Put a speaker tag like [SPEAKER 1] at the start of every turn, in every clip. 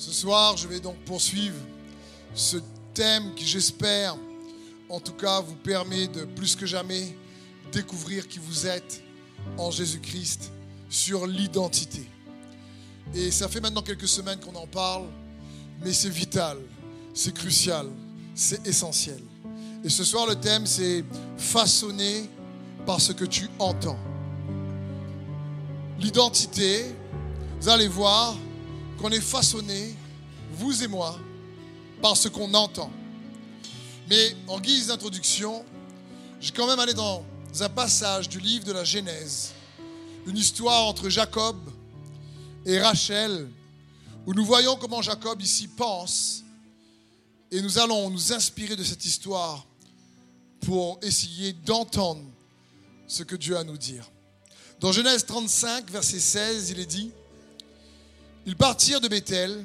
[SPEAKER 1] Ce soir, je vais donc poursuivre ce thème qui, j'espère, en tout cas, vous permet de plus que jamais découvrir qui vous êtes en Jésus-Christ sur l'identité. Et ça fait maintenant quelques semaines qu'on en parle, mais c'est vital, c'est crucial, c'est essentiel. Et ce soir, le thème, c'est façonner par ce que tu entends. L'identité, vous allez voir qu'on est façonné, vous et moi, par ce qu'on entend. Mais en guise d'introduction, je vais quand même aller dans un passage du livre de la Genèse, une histoire entre Jacob et Rachel, où nous voyons comment Jacob ici pense, et nous allons nous inspirer de cette histoire pour essayer d'entendre ce que Dieu a à nous dire. Dans Genèse 35, verset 16, il est dit, Ils partirent de Bethel,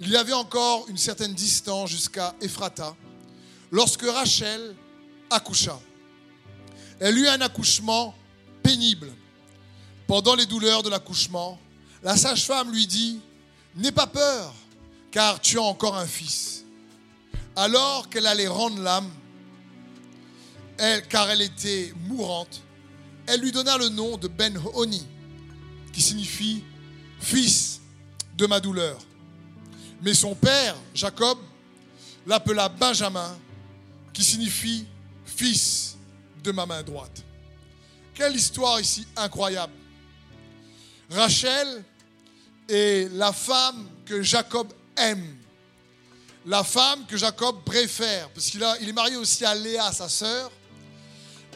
[SPEAKER 1] il y avait encore une certaine distance jusqu'à Ephrata, lorsque Rachel accoucha. Elle eut un accouchement pénible. Pendant les douleurs de l'accouchement, la sage-femme lui dit, N'aie pas peur, car tu as encore un fils. Alors qu'elle allait rendre l'âme, car elle était mourante, elle lui donna le nom de Ben-Oni, qui signifie fils de ma douleur. Mais son père, Jacob, l'appela Benjamin, qui signifie fils de ma main droite. Quelle histoire ici incroyable. Rachel est la femme que Jacob aime, la femme que Jacob préfère, parce qu'il il est marié aussi à Léa, sa sœur,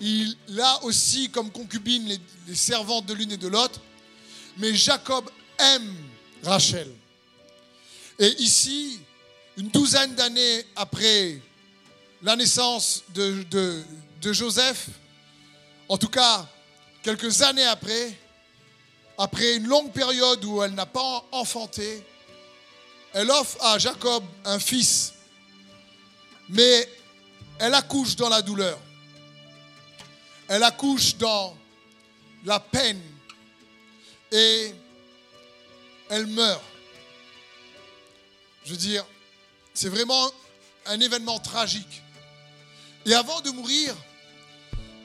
[SPEAKER 1] il a aussi comme concubine les servantes de l'une et de l'autre. Mais Jacob aime Rachel. Et ici, une douzaine d'années après la naissance de, Joseph, en tout cas quelques années après, après une longue période où elle n'a pas enfanté, elle offre à Jacob un fils, mais elle accouche dans la douleur. Elle accouche dans la peine. Et elle meurt. Je veux dire, c'est vraiment un événement tragique. Et avant de mourir,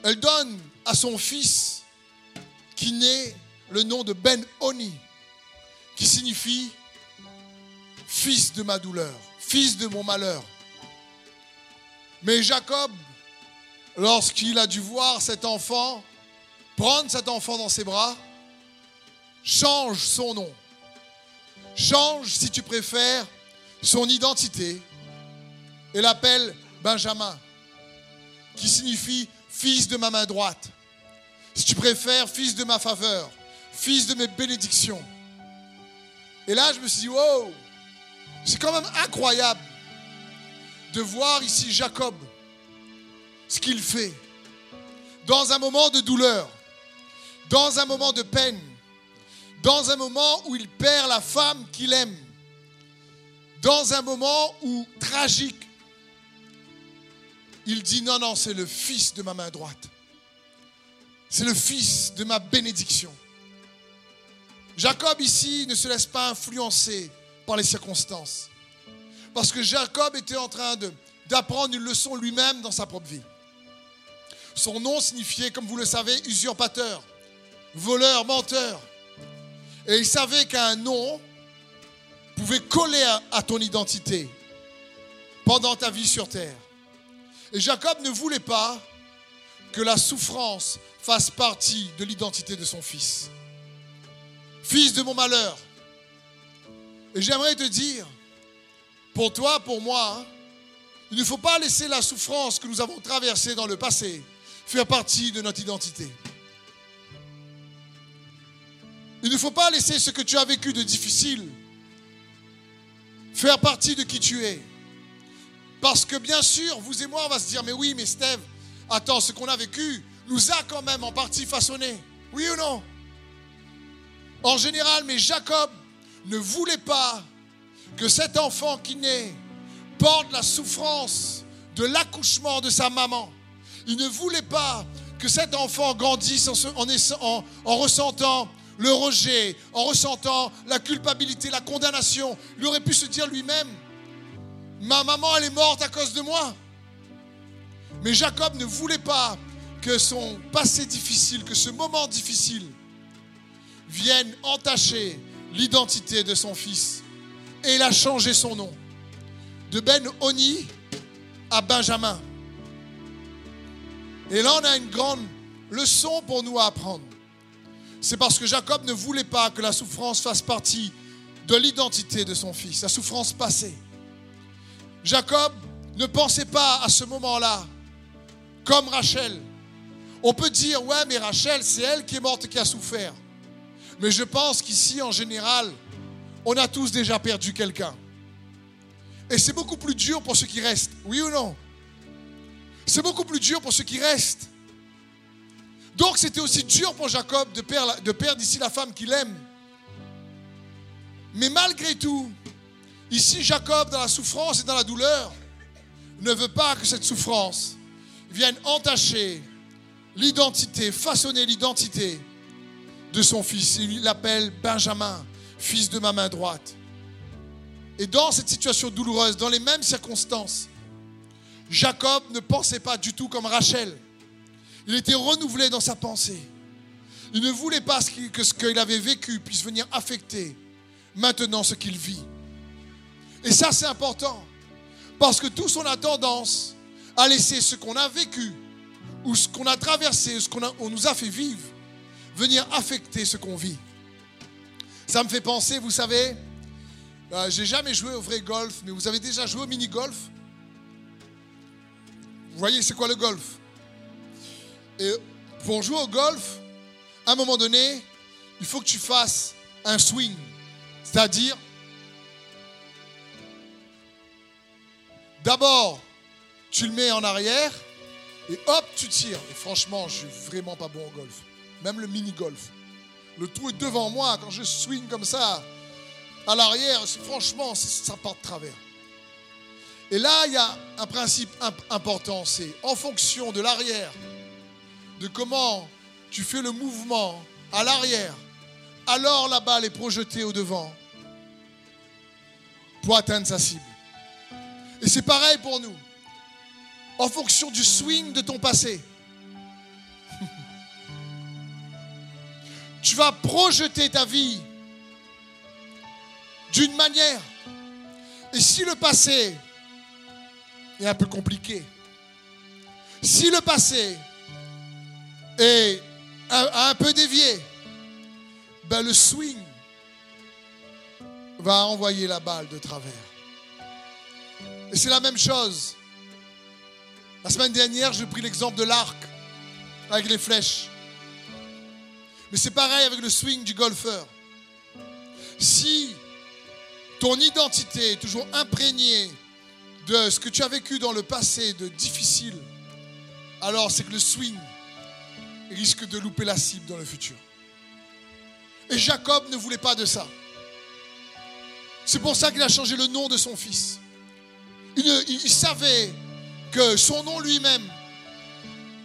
[SPEAKER 1] elle donne à son fils qui naît le nom de Ben Oni, qui signifie fils de ma douleur, fils de mon malheur. Mais Jacob lorsqu'il a dû voir cet enfant, prendre cet enfant dans ses bras, change son nom. Change, si tu préfères, son identité et l'appelle Benjamin, qui signifie fils de ma main droite. Si tu préfères, fils de ma faveur, fils de mes bénédictions. Et là, je me suis dit, wow, c'est quand même incroyable de voir ici Jacob ce qu'il fait. Dans un moment de douleur, dans un moment de peine, dans un moment où il perd la femme qu'il aime, dans un moment où tragique, il dit non, non, c'est le fils de ma main droite. C'est le fils de ma bénédiction. Jacob ici ne se laisse pas influencer par les circonstances. Parce que Jacob était en train d'apprendre une leçon lui-même dans sa propre vie. Son nom signifiait, comme vous le savez, usurpateur, voleur, menteur. Et il savait qu'un nom pouvait coller à, ton identité pendant ta vie sur terre. Et Jacob ne voulait pas que la souffrance fasse partie de l'identité de son fils. Fils de mon malheur. Et j'aimerais te dire, pour toi, pour moi, hein, il ne faut pas laisser la souffrance que nous avons traversée dans le passé faire partie de notre identité. Il ne faut pas laisser ce que tu as vécu de difficile faire partie de qui tu es. Parce que bien sûr, vous et moi, on va se dire, mais oui, mais Steve, attends, ce qu'on a vécu nous a quand même en partie façonné. Oui ou non? En général, mais Jacob ne voulait pas que cet enfant qui naît porte la souffrance de l'accouchement de sa maman. Il ne voulait pas que cet enfant grandisse en, en, ressentant le rejet, en ressentant la culpabilité, la condamnation. Il aurait pu se dire lui-même, ma maman, elle est morte à cause de moi. Mais Jacob ne voulait pas que son passé difficile, que ce moment difficile vienne entacher l'identité de son fils. Et il a changé son nom. De Ben Oni à Benjamin. Et là, on a une grande leçon pour nous à apprendre. C'est parce que Jacob ne voulait pas que la souffrance fasse partie de l'identité de son fils, la souffrance passée. Jacob ne pensait pas à ce moment-là comme Rachel. On peut dire, ouais, mais Rachel, c'est elle qui est morte qui a souffert. Mais je pense qu'ici, en général, on a tous déjà perdu quelqu'un. Et c'est beaucoup plus dur pour ceux qui restent. Oui ou non? C'est beaucoup plus dur pour ceux qui restent. Donc c'était aussi dur pour Jacob de perdre, de ici la femme qu'il aime. Mais malgré tout, ici Jacob, dans la souffrance et dans la douleur, ne veut pas que cette souffrance vienne entacher l'identité, façonner l'identité de son fils. Il l'appelle Benjamin, fils de ma main droite. Et dans cette situation douloureuse, dans les mêmes circonstances, Jacob ne pensait pas du tout comme Rachel. Il était renouvelé dans sa pensée. Il ne voulait pas que ce qu'il avait vécu puisse venir affecter maintenant ce qu'il vit. Et ça, c'est important. Parce que tous on a tendance à laisser ce qu'on a vécu, ou ce qu'on a traversé, ce qu'on nous a fait vivre, venir affecter ce qu'on vit. Ça me fait penser, vous savez, euh, j'ai jamais joué au vrai golf, mais vous avez déjà joué au mini-golf? Vous voyez, c'est quoi le golf? Et pour jouer au golf, à un moment donné, il faut que tu fasses un swing. C'est-à-dire, d'abord, tu le mets en arrière et hop, tu tires. Et franchement, je suis vraiment pas bon au golf. Même le mini-golf. Le trou est devant moi quand je swing comme ça à l'arrière, franchement, ça part de travers. Et là, il y a un principe important, c'est en fonction de l'arrière, de comment tu fais le mouvement à l'arrière, alors la balle est projetée au devant pour atteindre sa cible. Et c'est pareil pour nous. En fonction du swing de ton passé, tu vas projeter ta vie d'une manière. Et si le passé est un peu compliqué, si le passé est un, peu dévié, ben le swing va envoyer la balle de travers. Et c'est la même chose. La semaine dernière, j'ai pris l'exemple de l'arc avec les flèches. Mais c'est pareil avec le swing du golfeur. Si ton identité est toujours imprégnée de ce que tu as vécu dans le passé de difficile, alors c'est que le swing risque de louper la cible dans le futur. Et Jacob ne voulait pas de ça. C'est pour ça qu'il a changé le nom de son fils. Il, savait que son nom lui-même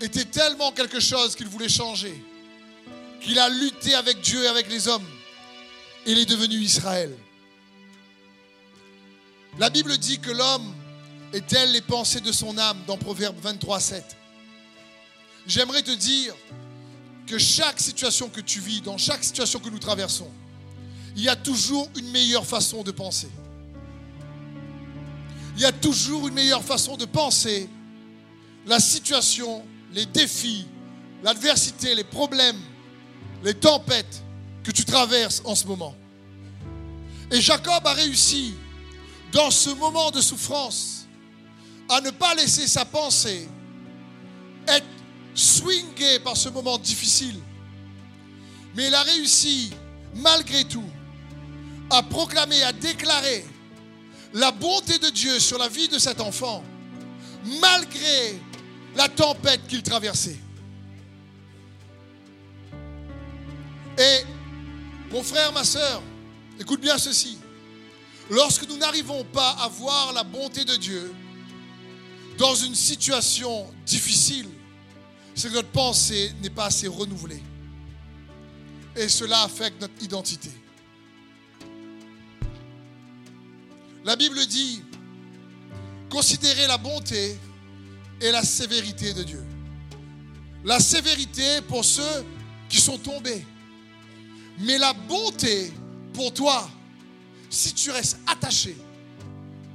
[SPEAKER 1] était tellement quelque chose qu'il voulait changer, qu'il a lutté avec Dieu et avec les hommes. Et il est devenu Israël. La Bible dit que l'homme est tel les pensées de son âme dans Proverbe 23, 7. J'aimerais te dire que chaque situation que tu vis, dans chaque situation que nous traversons, il y a toujours une meilleure façon de penser. Il y a toujours une meilleure façon de penser la situation, les défis, l'adversité, les problèmes, les tempêtes que tu traverses en ce moment. Et Jacob a réussi dans ce moment de souffrance, à ne pas laisser sa pensée être swingée par ce moment difficile. Mais il a réussi, malgré tout, à proclamer, à déclarer la bonté de Dieu sur la vie de cet enfant, malgré la tempête qu'il traversait. Et mon frère, ma soeur, écoute bien ceci. Lorsque nous n'arrivons pas à voir la bonté de Dieu dans une situation difficile, c'est que notre pensée n'est pas assez renouvelée. Et cela affecte notre identité. La Bible dit, considérez la bonté et la sévérité de Dieu. La sévérité pour ceux qui sont tombés. Mais la bonté pour toi, si tu restes attaché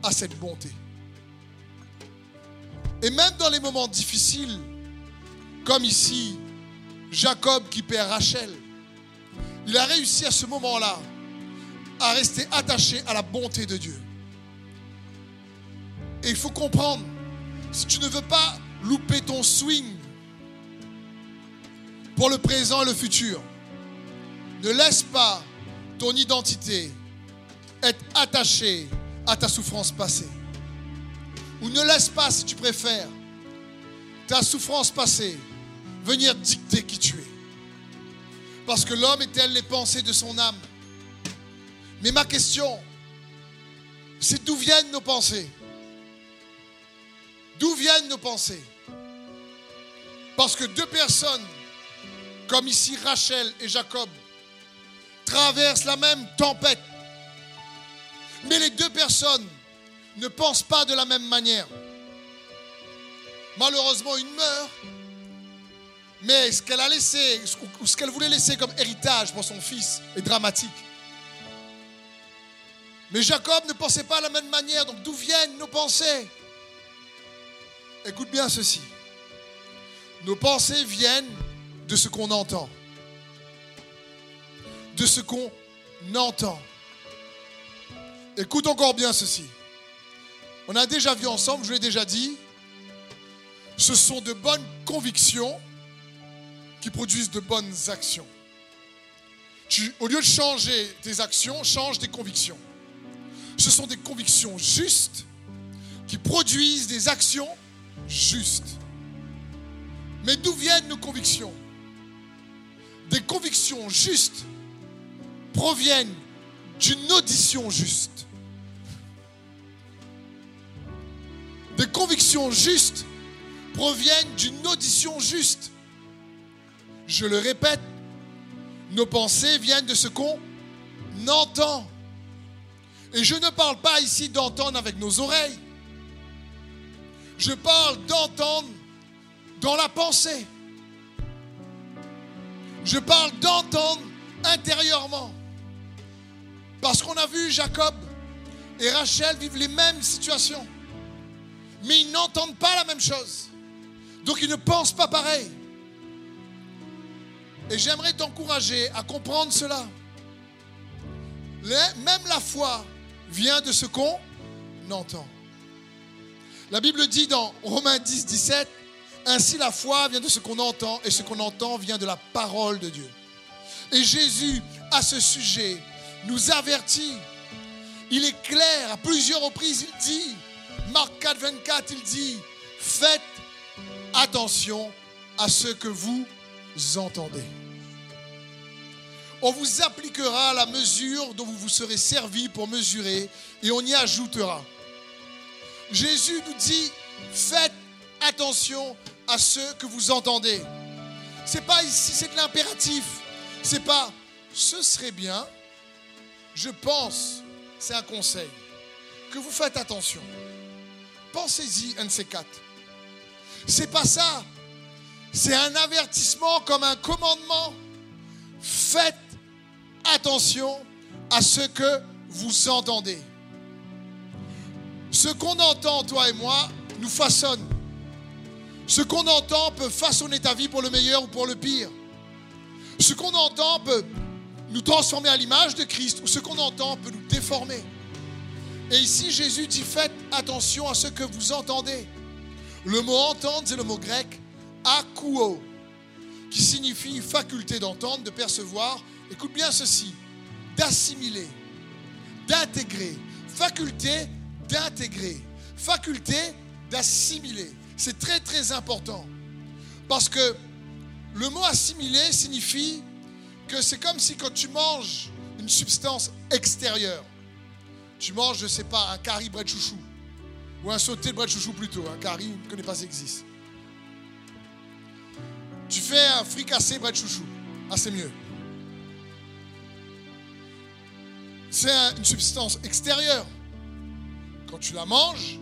[SPEAKER 1] à cette bonté. Et même dans les moments difficiles, comme ici, Jacob qui perd Rachel, il a réussi à ce moment-là à rester attaché à la bonté de Dieu. Et il faut comprendre, si tu ne veux pas louper ton swing pour le présent et le futur, ne laisse pas ton identité être attachée à ta souffrance passée. Ou ne laisse pas, si tu préfères, ta souffrance passée venir dicter qui tu es. Parce que l'homme est tel les pensées de son âme. Mais ma question, c'est d'où viennent nos pensées? D'où viennent nos pensées? Parce que deux personnes, comme ici Rachel et Jacob, traversent la même tempête. Mais les deux personnes ne pensent pas de la même manière. Malheureusement, une meurt. Mais ce qu'elle a laissé, ou ce qu'elle voulait laisser comme héritage pour son fils est dramatique. Mais Jacob ne pensait pas de la même manière. Donc d'où viennent nos pensées? Écoute bien ceci. Nos pensées viennent de ce qu'on entend. De ce qu'on entend. Écoute encore bien ceci. On a déjà vu ensemble, je l'ai déjà dit, ce sont de bonnes convictions qui produisent de bonnes actions. Au lieu de changer tes actions, change tes convictions. Ce sont des convictions justes qui produisent des actions justes. Mais d'où viennent nos convictions? Des convictions justes proviennent d'une audition juste. Des convictions justes proviennent d'une audition juste. Je le répète, nos pensées viennent de ce qu'on entend. Et je ne parle pas ici d'entendre avec nos oreilles. Je parle d'entendre dans la pensée. Je parle d'entendre intérieurement. Parce qu'on a vu Jacob et Rachel vivre les mêmes situations. Mais ils n'entendent pas la même chose. Donc ils ne pensent pas pareil. Et j'aimerais t'encourager à comprendre cela. Même la foi vient de ce qu'on entend. La Bible dit dans Romains 10, 17, Ainsi la foi vient de ce qu'on entend et ce qu'on entend vient de la parole de Dieu. Et Jésus, à ce sujet, nous avertit. Il est clair, à plusieurs reprises, il dit, Marc 4, 24, il dit, faites attention à ce que vous. On vous appliquera la mesure dont vous vous serez servi pour mesurer et on y ajoutera. Jésus nous dit, faites attention à ce que vous entendez. C'est pas ici, c'est de l'impératif. C'est pas ce serait bien, je pense, c'est un conseil, que vous faites attention. Pensez-y, un de ces quatre. C'est pas ça. C'est un avertissement comme un commandement. Faites attention à ce que vous entendez. Ce qu'on entend, toi et moi, nous façonne. Ce qu'on entend peut façonner ta vie pour le meilleur ou pour le pire. Ce qu'on entend peut nous transformer à l'image de Christ ou ce qu'on entend peut nous déformer. Et ici, Jésus dit faites attention à ce que vous entendez. Le mot entendre, c'est le mot grec akouo, qui signifie faculté d'entendre, de percevoir. Écoute bien ceci d'assimiler, d'intégrer, faculté d'intégrer, faculté d'assimiler. C'est très très important. Parce que le mot assimiler signifie que c'est comme si quand tu manges une substance extérieure, tu manges, je ne sais pas, un curry bret de chouchou, ou un sauté de chouchou plutôt, un curry, je ne connais pas ça existe. Tu fais un fricassé bret de chouchou, ah c'est mieux. c'est une substance extérieure. Quand tu la manges,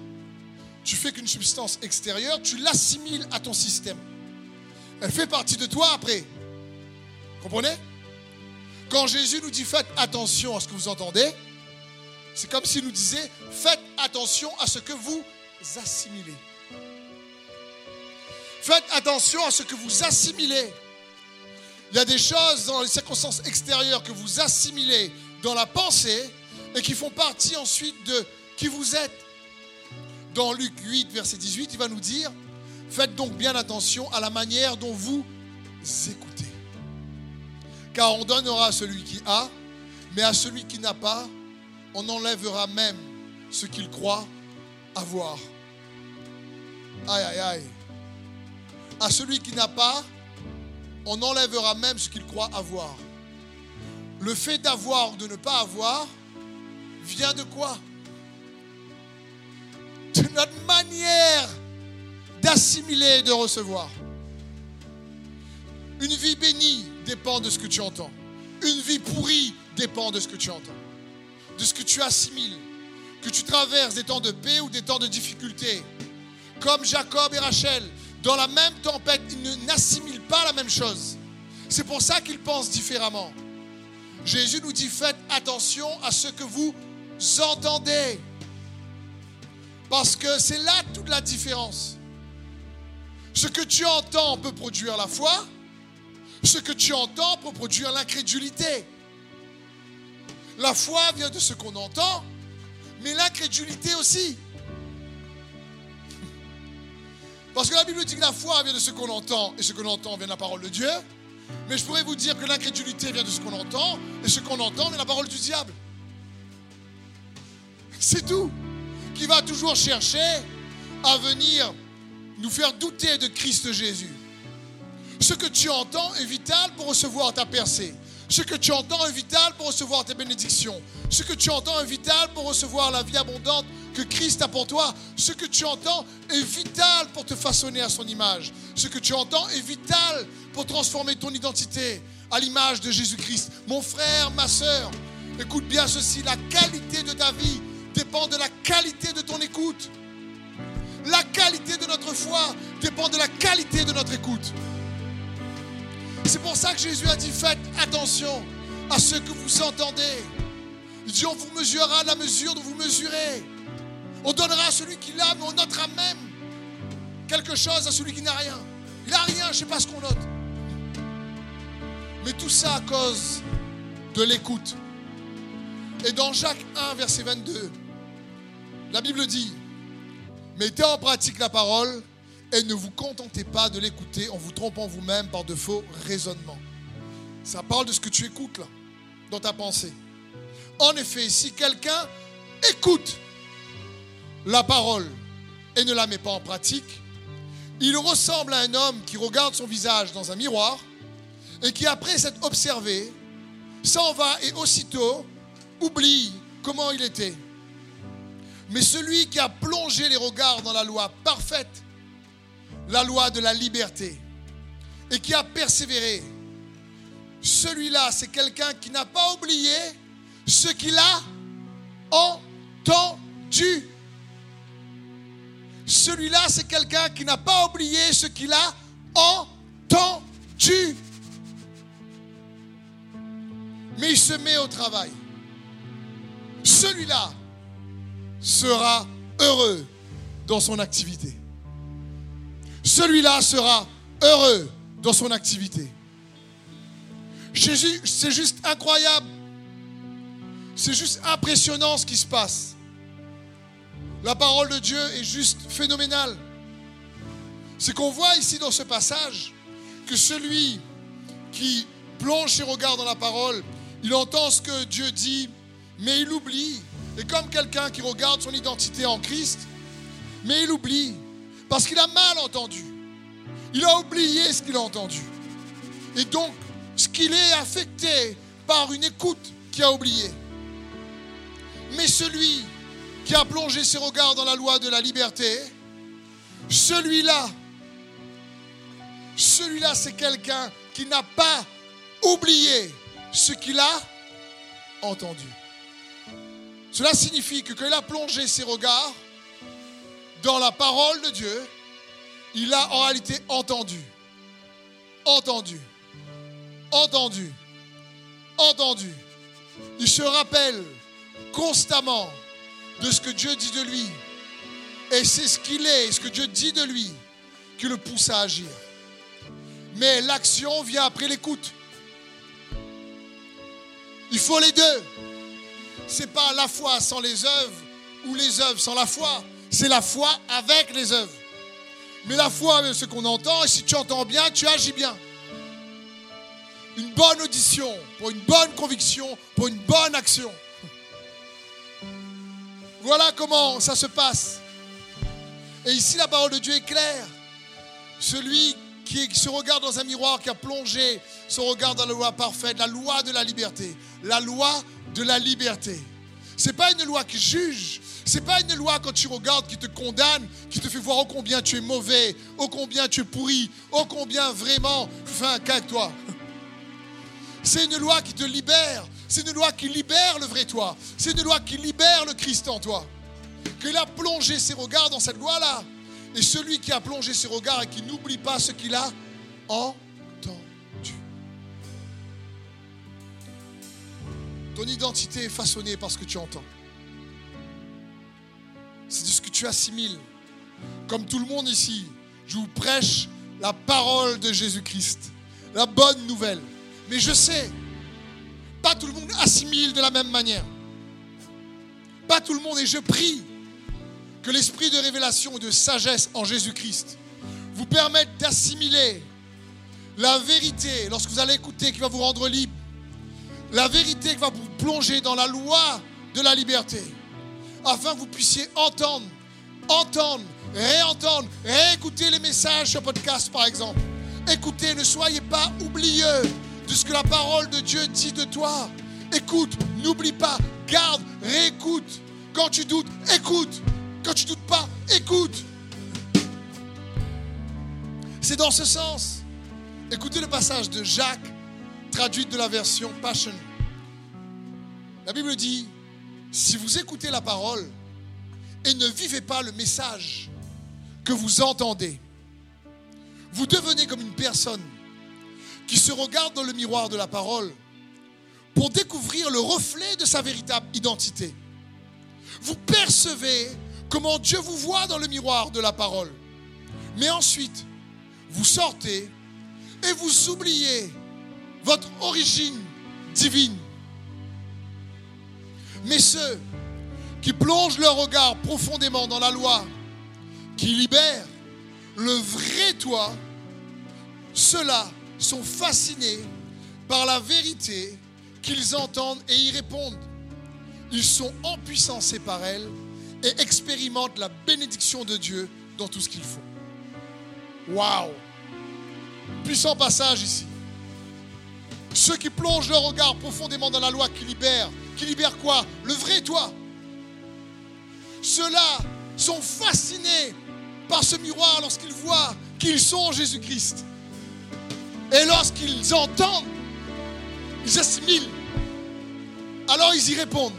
[SPEAKER 1] tu fais qu'une substance extérieure, tu l'assimiles à ton système. Elle fait partie de toi après. Comprenez? Quand Jésus nous dit faites attention à ce que vous entendez, c'est comme s'il nous disait faites attention à ce que vous assimilez. Faites attention à ce que vous assimilez. Il y a des choses dans les circonstances extérieures que vous assimilez dans la pensée et qui font partie ensuite de qui vous êtes. Dans Luc 8, verset 18, il va nous dire, faites donc bien attention à la manière dont vous écoutez. Car on donnera à celui qui a, mais à celui qui n'a pas, on enlèvera même ce qu'il croit avoir. Aïe, aïe, aïe. À celui qui n'a pas, on enlèvera même ce qu'il croit avoir. Le fait d'avoir ou de ne pas avoir vient de quoi? De notre manière d'assimiler et de recevoir. Une vie bénie dépend de ce que tu entends. Une vie pourrie dépend de ce que tu entends. De ce que tu assimiles. Que tu traverses des temps de paix ou des temps de difficulté. Comme Jacob et Rachel, dans la même tempête, ils n'assimilent pas la même chose. C'est pour ça qu'ils pensent différemment. Jésus nous dit faites attention à ce que vous entendez. Parce que c'est là toute la différence. Ce que tu entends peut produire la foi. Ce que tu entends peut produire l'incrédulité. La foi vient de ce qu'on entend, mais l'incrédulité aussi. Parce que la Bible dit que la foi vient de ce qu'on entend, et ce qu'on entend vient de la parole de Dieu. Mais je pourrais vous dire que l'incrédulité vient de ce qu'on entend, et ce qu'on entend vient de la parole du diable. C'est tout. Qui va toujours chercher à venir nous faire douter de Christ Jésus. Ce que tu entends est vital pour recevoir ta percée. Ce que tu entends est vital pour recevoir tes bénédictions. Ce que tu entends est vital pour recevoir la vie abondante que Christ a pour toi. Ce que tu entends est vital pour te façonner à son image. Ce que tu entends est vital pour transformer ton identité à l'image de Jésus-Christ. Mon frère, ma soeur, écoute bien ceci. La qualité de ta vie dépend de la qualité de ton écoute. La qualité de notre foi dépend de la qualité de notre écoute. C'est pour ça que Jésus a dit faites attention à ce que vous entendez. Il dit on vous mesurera la mesure dont vous mesurez. On donnera à celui qui l'a, mais on notera même quelque chose à celui qui n'a rien. Il n'a rien, je ne sais pas ce qu'on note. Mais tout ça à cause de l'écoute. Et dans Jacques 1, verset 22, la Bible dit, mettez en pratique la parole et ne vous contentez pas de l'écouter en vous trompant vous-même par de faux raisonnements. Ça parle de ce que tu écoutes là, dans ta pensée. En effet, si quelqu'un écoute la parole et ne la met pas en pratique, il ressemble à un homme qui regarde son visage dans un miroir et qui, après s'être observé, s'en va et aussitôt oublie comment il était. Mais celui qui a plongé les regards dans la loi parfaite, la loi de la liberté, et qui a persévéré, celui-là, c'est quelqu'un qui n'a pas oublié ce qu'il a entendu. Celui-là, c'est quelqu'un qui n'a pas oublié ce qu'il a entendu. Mais il se met au travail. Celui-là sera heureux dans son activité. Celui-là sera heureux dans son activité. C'est juste incroyable. C'est juste impressionnant ce qui se passe. La parole de Dieu est juste phénoménale. C'est qu'on voit ici dans ce passage que celui qui plonge ses regards dans la parole, il entend ce que Dieu dit, mais il oublie. Et comme quelqu'un qui regarde son identité en Christ, mais il oublie, parce qu'il a mal entendu. Il a oublié ce qu'il a entendu. Et donc, ce qu'il est affecté par une écoute qui a oublié. Mais celui qui a plongé ses regards dans la loi de la liberté, celui-là, celui-là, c'est quelqu'un qui n'a pas oublié ce qu'il a entendu. Cela signifie que quand il a plongé ses regards dans la parole de Dieu, il a en réalité entendu, entendu, entendu, entendu. Il se rappelle constamment de ce que Dieu dit de lui. Et c'est ce qu'il est, ce que Dieu dit de lui, qui le pousse à agir. Mais l'action vient après l'écoute. Il faut les deux. C'est pas la foi sans les œuvres ou les œuvres sans la foi. C'est la foi avec les œuvres. Mais la foi, c'est ce qu'on entend, et si tu entends bien, tu agis bien. Une bonne audition, pour une bonne conviction, pour une bonne action. Voilà comment ça se passe. Et ici, la parole de Dieu est claire. Celui qui se regarde dans un miroir, qui a plongé son regard dans la loi parfaite, la loi de la liberté. La loi de la liberté. Ce n'est pas une loi qui juge. Ce n'est pas une loi quand tu regardes qui te condamne, qui te fait voir ô combien tu es mauvais, ô combien tu es pourri, ô combien vraiment fais un cas avec toi. C'est une loi qui te libère. C'est une loi qui libère le vrai toi. C'est une loi qui libère le Christ en toi. Qu'il a plongé ses regards dans cette loi-là. Et celui qui a plongé ses regards et qui n'oublie pas ce qu'il a entendu. Ton identité est façonnée par ce que tu entends. C'est de ce que tu assimiles. Comme tout le monde ici, je vous prêche la parole de Jésus-Christ, la bonne nouvelle. Mais je sais, pas tout le monde assimile de la même manière. Pas tout le monde, et je prie que l'esprit de révélation et de sagesse en Jésus-Christ vous permette d'assimiler la vérité lorsque vous allez écouter qui va vous rendre libre la vérité qui va vous plonger dans la loi de la liberté, afin que vous puissiez entendre, entendre, réentendre, réécouter les messages sur podcast par exemple. Écoutez, ne soyez pas oublieux de ce que la parole de Dieu dit de toi. Écoute, n'oublie pas, garde, réécoute. Quand tu doutes, écoute. Quand tu doutes pas, écoute. C'est dans ce sens. Écoutez le passage de Jacques traduite de la version Passion. La Bible dit, si vous écoutez la parole et ne vivez pas le message que vous entendez, vous devenez comme une personne qui se regarde dans le miroir de la parole pour découvrir le reflet de sa véritable identité. Vous percevez comment Dieu vous voit dans le miroir de la parole. Mais ensuite, vous sortez et vous oubliez votre origine divine. Mais ceux qui plongent leur regard profondément dans la loi, qui libère le vrai toi, ceux-là sont fascinés par la vérité qu'ils entendent et y répondent. Ils sont empuissancés par elle et expérimentent la bénédiction de Dieu dans tout ce qu'ils font. Waouh! Puissant passage ici. Ceux qui plongent leur regard profondément dans la loi qui libère. Qui libère quoi? Le vrai toi. Ceux-là sont fascinés par ce miroir lorsqu'ils voient qu'ils sont Jésus-Christ. Et lorsqu'ils entendent, ils assimilent. Alors ils y répondent.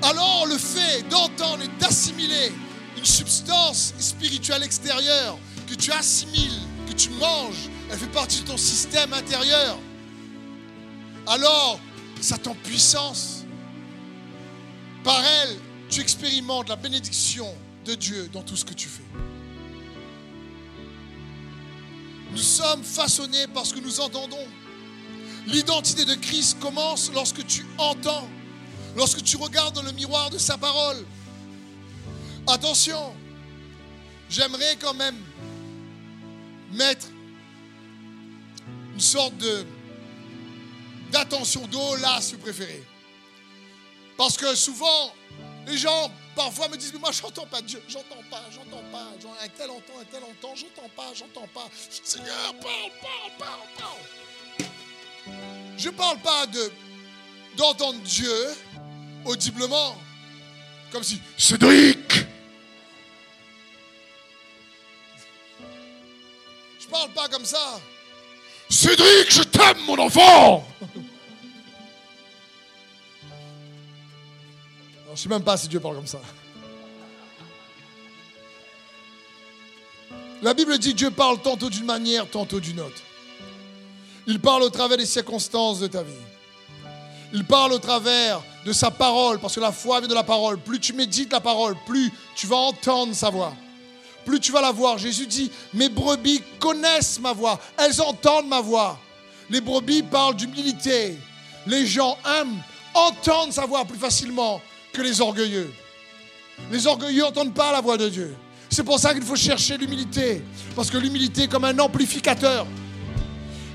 [SPEAKER 1] Alors le fait d'entendre et d'assimiler une substance spirituelle extérieure que tu assimiles, que tu manges, elle fait partie de ton système intérieur alors ça puissance. Par elle, tu expérimentes la bénédiction de Dieu dans tout ce que tu fais. Nous sommes façonnés parce que nous entendons. L'identité de Christ commence lorsque tu entends, lorsque tu regardes dans le miroir de sa parole. Attention, j'aimerais quand même mettre une sorte de d'attention, d'eau là, si vous préférez. Parce que souvent, les gens parfois me disent, mais moi j'entends pas Dieu, j'entends pas, j'entends pas, un tel entend, un tel entend, j'entends pas, j'entends pas. Seigneur, parle, parle, parle, parle. Je ne parle pas de d'entendre Dieu audiblement, comme si Cédric. Je parle pas comme ça. Cédric, je t'aime, mon enfant. je ne sais même pas si Dieu parle comme ça. La Bible dit Dieu parle tantôt d'une manière, tantôt d'une autre. Il parle au travers des circonstances de ta vie. Il parle au travers de sa parole, parce que la foi vient de la parole. Plus tu médites la parole, plus tu vas entendre sa voix. Plus tu vas la voir. Jésus dit, mes brebis connaissent ma voix, elles entendent ma voix. Les brebis parlent d'humilité. Les gens aiment entendre sa voix plus facilement que les orgueilleux. Les orgueilleux n'entendent pas la voix de Dieu. C'est pour ça qu'il faut chercher l'humilité. Parce que l'humilité est comme un amplificateur.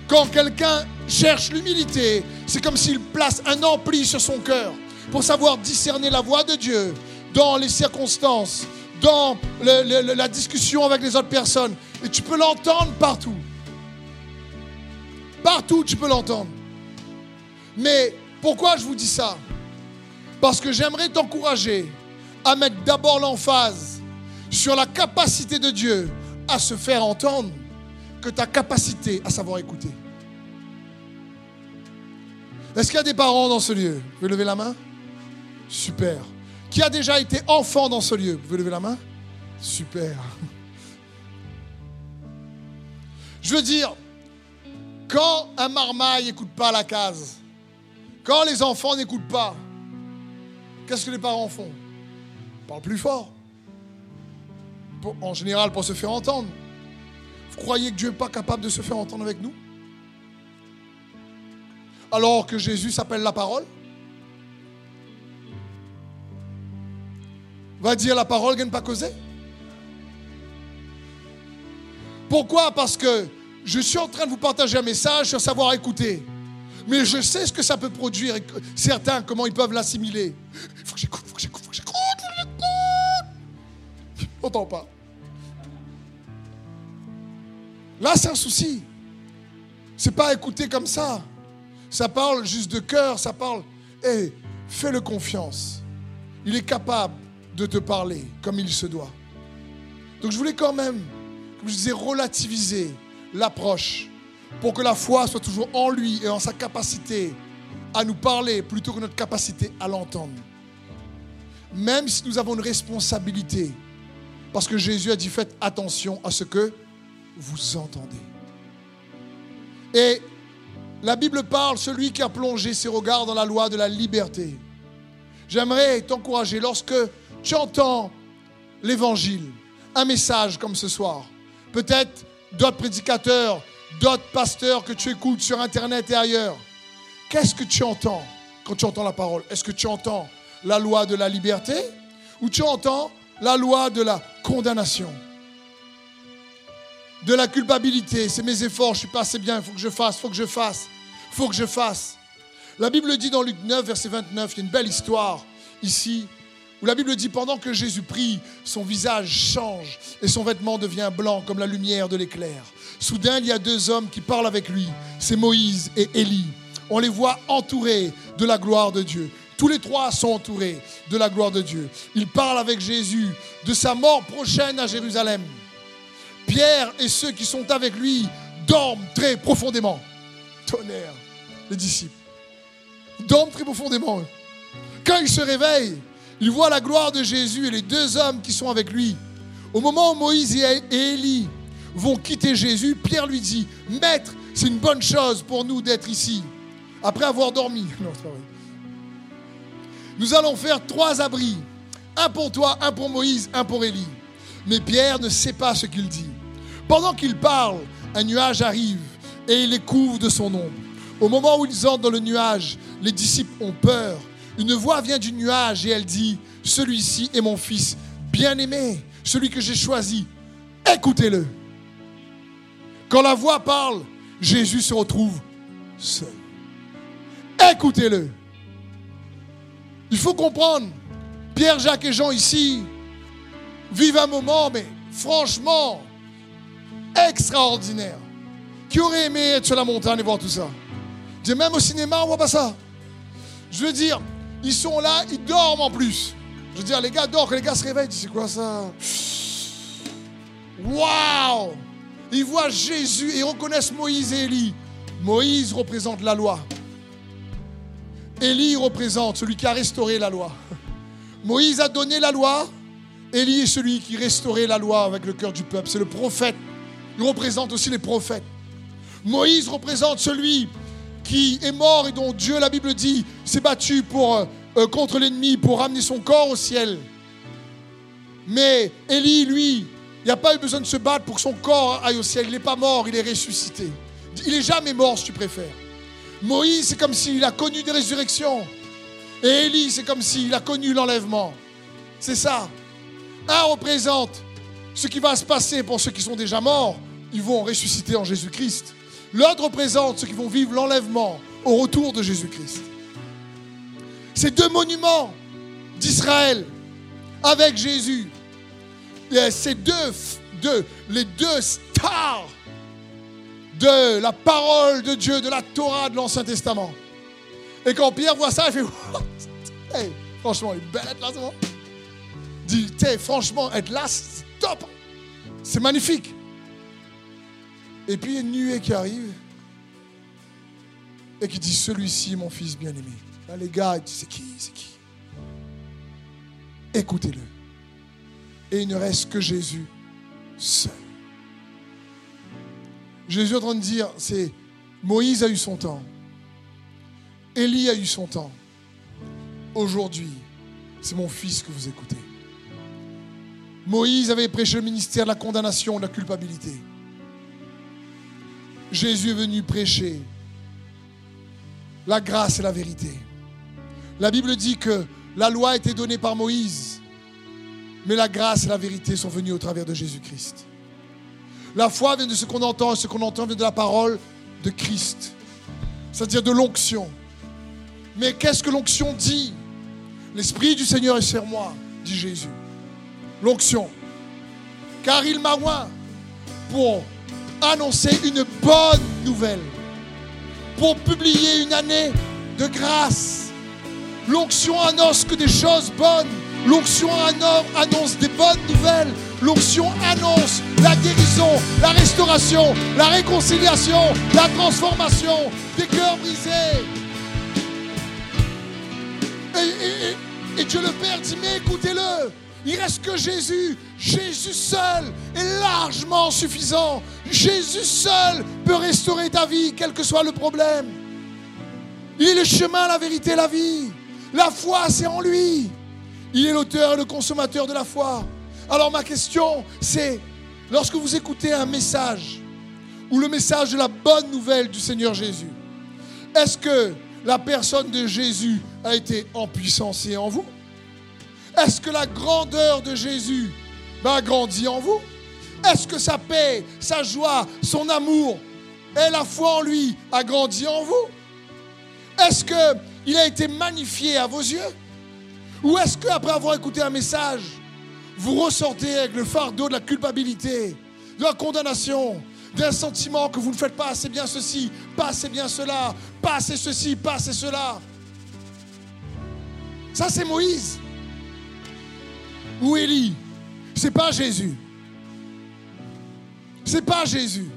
[SPEAKER 1] Quand quelqu'un cherche l'humilité, c'est comme s'il place un ampli sur son cœur pour savoir discerner la voix de Dieu dans les circonstances, dans la discussion avec les autres personnes. Et tu peux l'entendre partout. Partout, tu peux l'entendre. Mais pourquoi je vous dis ça? Parce que j'aimerais t'encourager à mettre d'abord l'emphase sur la capacité de Dieu à se faire entendre que ta capacité à savoir écouter. Est-ce qu'il y a des parents dans ce lieu? Vous pouvez lever la main? Super. Qui a déjà été enfant dans ce lieu Vous pouvez lever la main? Super. Je veux dire, quand un marmaille n'écoute pas la case, quand les enfants n'écoutent pas, qu'est-ce que les parents font? Ils parlent plus fort. en général, pour se faire entendre. Vous croyez que Dieu n'est pas capable de se faire entendre avec nous? Alors que Jésus s'appelle la parole? Va dire la parole gagne pas causer Pourquoi? Parce que je suis en train de vous partager un message sur savoir écouter. Mais je sais ce que ça peut produire. certains, comment ils peuvent l'assimiler. Il faut que j'écoute, il faut que j'écoute, il faut que j'écoute, il faut que j'écoute. Pas. Là, c'est un souci. C'est pas écouter comme ça. Ça parle juste de cœur, ça parle. Hé, fais-le confiance. Il est capable de te parler comme il se doit. Donc je voulais quand même, comme je disais, relativiser l'approche pour que la foi soit toujours en lui et en sa capacité à nous parler plutôt que notre capacité à l'entendre. Même si nous avons une responsabilité, parce que Jésus a dit faites attention à ce que vous entendez. Et la Bible parle, celui qui a plongé ses regards dans la loi de la liberté. J'aimerais t'encourager lorsque tu entends l'évangile, un message comme ce soir, peut-être d'autres prédicateurs, d'autres pasteurs que tu écoutes sur Internet et ailleurs. Qu'est-ce que tu entends quand tu entends la parole? Est-ce que tu entends la loi de la liberté ou tu entends la loi de la condamnation? De la culpabilité, c'est mes efforts, je suis pas assez bien, il faut que je fasse, il faut que je fasse, il faut que je fasse. La Bible dit dans Luc 9, verset 29, il y a une belle histoire ici la Bible dit pendant que Jésus prie, son visage change et son vêtement devient blanc comme la lumière de l'éclair. Soudain, il y a deux hommes qui parlent avec lui. C'est Moïse et Élie. On les voit entourés de la gloire de Dieu. Tous les trois sont entourés de la gloire de Dieu. Ils parlent avec Jésus de sa mort prochaine à Jérusalem. Pierre et ceux qui sont avec lui dorment très profondément. Tonnerre, les disciples. Ils dorment très profondément. Quand ils se réveillent, il voit la gloire de Jésus et les deux hommes qui sont avec lui. Au moment où Moïse et Élie vont quitter Jésus, Pierre lui dit, Maître, c'est une bonne chose pour nous d'être ici, après avoir dormi. Nous allons faire trois abris, un pour toi, un pour Moïse, un pour Élie. Mais Pierre ne sait pas ce qu'il dit. Pendant qu'il parle, un nuage arrive et il les couvre de son ombre. Au moment où ils entrent dans le nuage, les disciples ont peur une voix vient du nuage et elle dit, celui-ci est mon fils bien-aimé, celui que j'ai choisi. Écoutez-le. Quand la voix parle, Jésus se retrouve seul. Écoutez-le. Il faut comprendre, Pierre, Jacques et Jean ici vivent un moment, mais franchement, extraordinaire. Qui aurait aimé être sur la montagne et voir tout ça? Même au cinéma, on voit pas ça. Je veux dire, ils sont là, ils dorment en plus. Je veux dire, les gars dorment, les gars se réveillent, c'est quoi ça? Waouh Ils voient Jésus et reconnaissent Moïse et Élie. Moïse représente la loi. Élie représente celui qui a restauré la loi. Moïse a donné la loi. Élie est celui qui restaurait la loi avec le cœur du peuple. C'est le prophète. Il représente aussi les prophètes. Moïse représente celui qui est mort et dont Dieu, la Bible dit, s'est battu pour, euh, euh, contre l'ennemi pour ramener son corps au ciel. Mais Élie, lui, il n'a pas eu besoin de se battre pour que son corps aille au ciel. Il n'est pas mort, il est ressuscité. Il n'est jamais mort, si tu préfères. Moïse, c'est comme s'il a connu des résurrections. Et Élie, c'est comme s'il a connu l'enlèvement. C'est ça. Un représente ce qui va se passer pour ceux qui sont déjà morts. Ils vont ressusciter en Jésus-Christ. L'autre représente ceux qui vont vivre l'enlèvement au retour de Jésus-Christ. Ces deux monuments d'Israël avec Jésus, ces deux, les deux stars de la parole de Dieu, de la Torah de l'Ancien Testament. Et quand Pierre voit ça, il fait hey, Franchement, il est belle là, Dit, franchement, être là, top. C'est magnifique. Et puis une nuée qui arrive et qui dit Celui-ci, mon fils bien-aimé. Les gars, C'est qui C'est qui? Écoutez-le. Et il ne reste que Jésus seul. Jésus est en train de dire c'est Moïse a eu son temps. Élie a eu son temps. Aujourd'hui, c'est mon fils que vous écoutez. Moïse avait prêché le ministère de la condamnation, de la culpabilité. Jésus est venu prêcher la grâce et la vérité. La Bible dit que la loi a été donnée par Moïse, mais la grâce et la vérité sont venues au travers de Jésus-Christ. La foi vient de ce qu'on entend, et ce qu'on entend vient de la parole de Christ, c'est-à-dire de l'onction. Mais qu'est-ce que l'onction dit? L'Esprit du Seigneur est sur moi, dit Jésus. L'onction. Car il m'a oint pour annoncer une bonne nouvelle, pour publier une année de grâce. L'onction annonce que des choses bonnes. L'onction annonce des bonnes nouvelles. L'onction annonce la guérison, la restauration, la réconciliation, la transformation des cœurs brisés. Et, Dieu le Père dit, mais écoutez-le, il reste que Jésus. Jésus seul est largement suffisant. Jésus seul peut restaurer ta vie, quel que soit le problème. Il est le chemin, la vérité, la vie. La foi, c'est en lui. Il est l'auteur et le consommateur de la foi. Alors ma question, c'est, lorsque vous écoutez un message, ou le message de la bonne nouvelle du Seigneur Jésus, est-ce que la personne de Jésus a été en puissance et en vous? Est-ce que la grandeur de Jésus a grandi en vous? Est-ce que sa paix, sa joie, son amour et la foi en lui a grandi en vous? Est-ce qu'il a été magnifié à vos yeux? Ou est-ce qu'après avoir écouté un message, vous ressortez avec le fardeau de la culpabilité, de la condamnation, d'un sentiment que vous ne faites pas assez bien ceci, pas assez bien cela, pas assez ceci, pas assez cela? Ça, c'est Moïse. Ou Élie. C'est pas Jésus. C'est pas Jésus.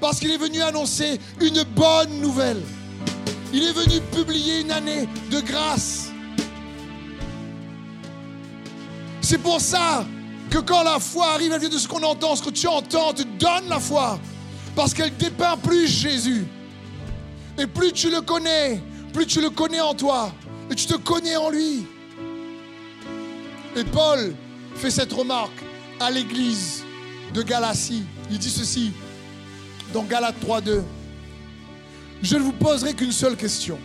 [SPEAKER 1] Parce qu'il est venu annoncer une bonne nouvelle. Il est venu publier une année de grâce. C'est pour ça que quand la foi arrive, elle vient de ce qu'on entend, ce que tu entends te donne la foi. Parce qu'elle dépeint plus Jésus. Et plus tu le connais, plus tu le connais en toi. Et tu te connais en lui. Et Paul fait cette remarque à l'église de Galatie. Il dit ceci dans Galates 3.2. Je ne vous poserai qu'une seule question.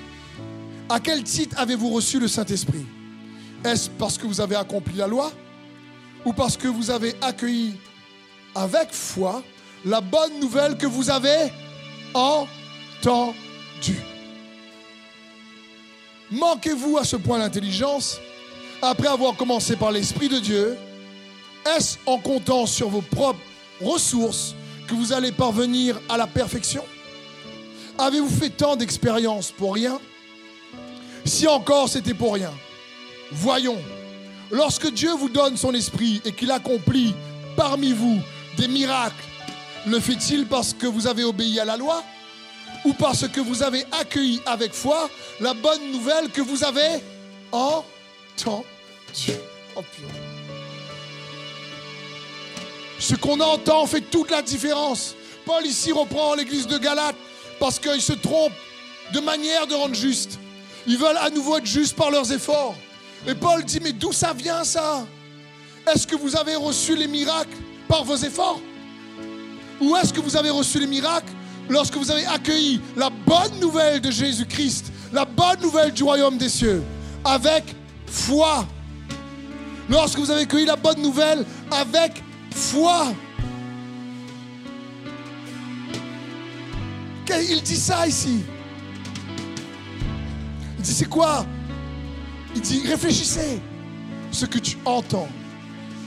[SPEAKER 1] À quel titre avez-vous reçu le Saint-Esprit? Est-ce parce que vous avez accompli la loi ou parce que vous avez accueilli avec foi la bonne nouvelle que vous avez entendue? Manquez-vous à ce point d'intelligence? Après avoir commencé par l'Esprit de Dieu Est-ce en comptant sur vos propres ressources que vous allez parvenir à la perfection? Avez-vous fait tant d'expériences pour rien? Si encore c'était pour rien, voyons. Lorsque Dieu vous donne son esprit et qu'il accomplit parmi vous des miracles, le fait-il parce que vous avez obéi à la loi ou parce que vous avez accueilli avec foi la bonne nouvelle que vous avez entendue Oh. Ce qu'on entend fait toute la différence. Paul ici reprend l'église de Galate parce qu'ils se trompent de manière de rendre juste. Ils veulent à nouveau être justes par leurs efforts. Et Paul dit, mais d'où ça vient ça? Est-ce que vous avez reçu les miracles par vos efforts? Ou est-ce que vous avez reçu les miracles lorsque vous avez accueilli la bonne nouvelle de Jésus-Christ, la bonne nouvelle du royaume des cieux, avec foi Lorsque vous avez accueilli la bonne nouvelle avec foi. Il dit ça ici? Il dit c'est quoi? Il dit réfléchissez. Ce que tu entends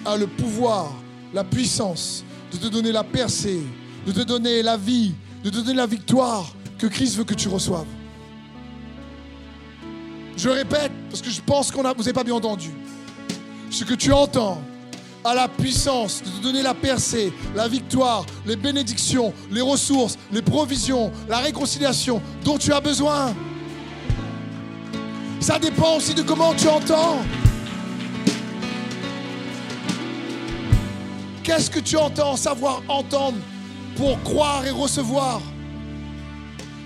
[SPEAKER 1] a le pouvoir, la puissance de te donner la percée, de te donner la vie, de te donner la victoire que Christ veut que tu reçoives. Je répète parce que je pense qu'on a, vous n'avez pas bien entendu. Ce que tu entends a la puissance de te donner la percée, la victoire, les bénédictions, les ressources, les provisions, la réconciliation dont tu as besoin. Ça dépend aussi de comment tu entends. Qu'est-ce que tu entends Savoir entendre pour croire et recevoir?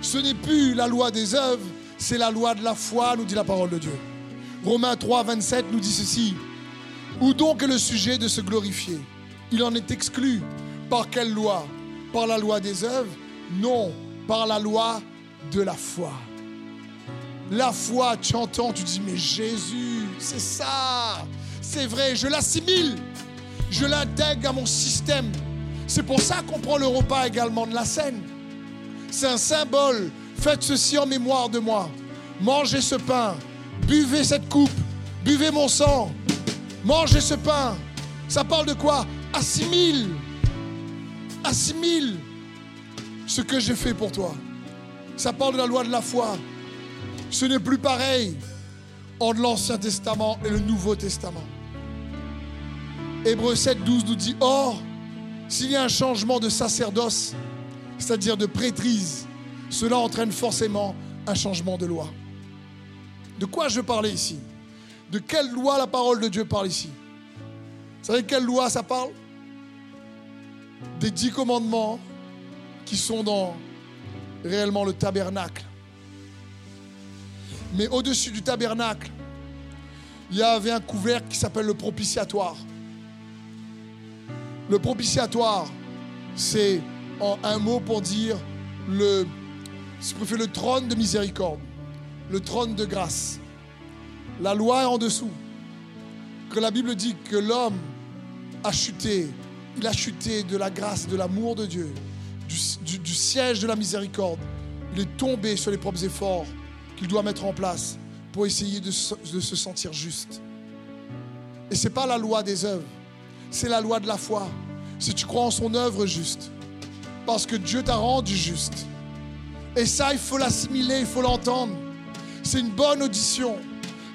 [SPEAKER 1] Ce n'est plus la loi des œuvres, c'est la loi de la foi, nous dit la parole de Dieu. Romains 3, 27 nous dit ceci. Où donc est le sujet de se glorifier? Il en est exclu. Par quelle loi? Par la loi des œuvres? Non, par la loi de la foi. La foi, tu entends, tu dis, mais Jésus, c'est ça, c'est vrai, je l'assimile, je l'intègre à mon système. C'est pour ça qu'on prend le repas également de la scène. C'est un symbole. Faites ceci en mémoire de moi. Mangez ce pain, buvez cette coupe, buvez mon sang, Mangez ce pain. Ça parle de quoi? Assimile. Assimile ce que j'ai fait pour toi. Ça parle de la loi de la foi. Ce n'est plus pareil entre l'Ancien Testament et le Nouveau Testament. Hébreu 7, 12 nous dit Or, s'il y a un changement de sacerdoce, c'est-à-dire de prêtrise, cela entraîne forcément un changement de loi. De quoi je parlais ici? De quelle loi la parole de Dieu parle ici? Vous savez quelle loi ça parle? Des dix commandements qui sont dans réellement le tabernacle. Mais au-dessus du tabernacle, il y avait un couvercle qui s'appelle le propitiatoire. Le propitiatoire, c'est un mot pour dire le trône de miséricorde, le trône de grâce. La loi est en dessous. Que la Bible dit que l'homme a chuté. Il a chuté de la grâce, de l'amour de Dieu, du, siège de la miséricorde. Il est tombé sur les propres efforts qu'il doit mettre en place pour essayer de, de se sentir juste. Et ce n'est pas la loi des œuvres, c'est la loi de la foi. Si tu crois en son œuvre juste, parce que Dieu t'a rendu juste. Et ça, il faut l'assimiler, il faut l'entendre. C'est une bonne audition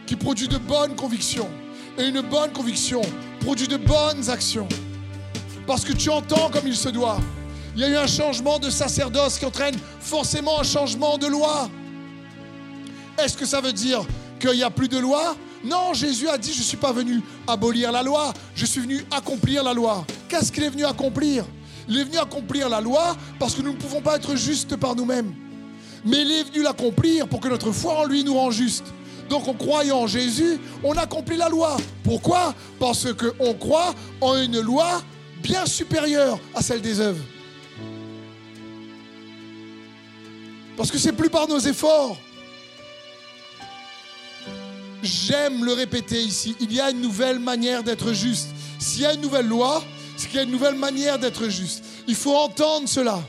[SPEAKER 1] qui produit de bonnes convictions. Et une bonne conviction produit de bonnes actions. Parce que tu entends comme il se doit. Il y a eu un changement de sacerdoce qui entraîne forcément un changement de loi. Est-ce que ça veut dire qu'il n'y a plus de loi? Non, Jésus a dit, je ne suis pas venu abolir la loi, je suis venu accomplir la loi. Qu'est-ce qu'il est venu accomplir? Il est venu accomplir la loi parce que nous ne pouvons pas être justes par nous-mêmes. Mais il est venu l'accomplir pour que notre foi en lui nous rend justes. Donc en croyant en Jésus, on accomplit la loi. Pourquoi? Parce qu'on croit en une loi bien supérieure à celle des œuvres. Parce que c'est plus par nos efforts. J'aime le répéter ici. Il y a une nouvelle manière d'être juste. S'il y a une nouvelle loi, c'est qu'il y a une nouvelle manière d'être juste. Il faut entendre cela.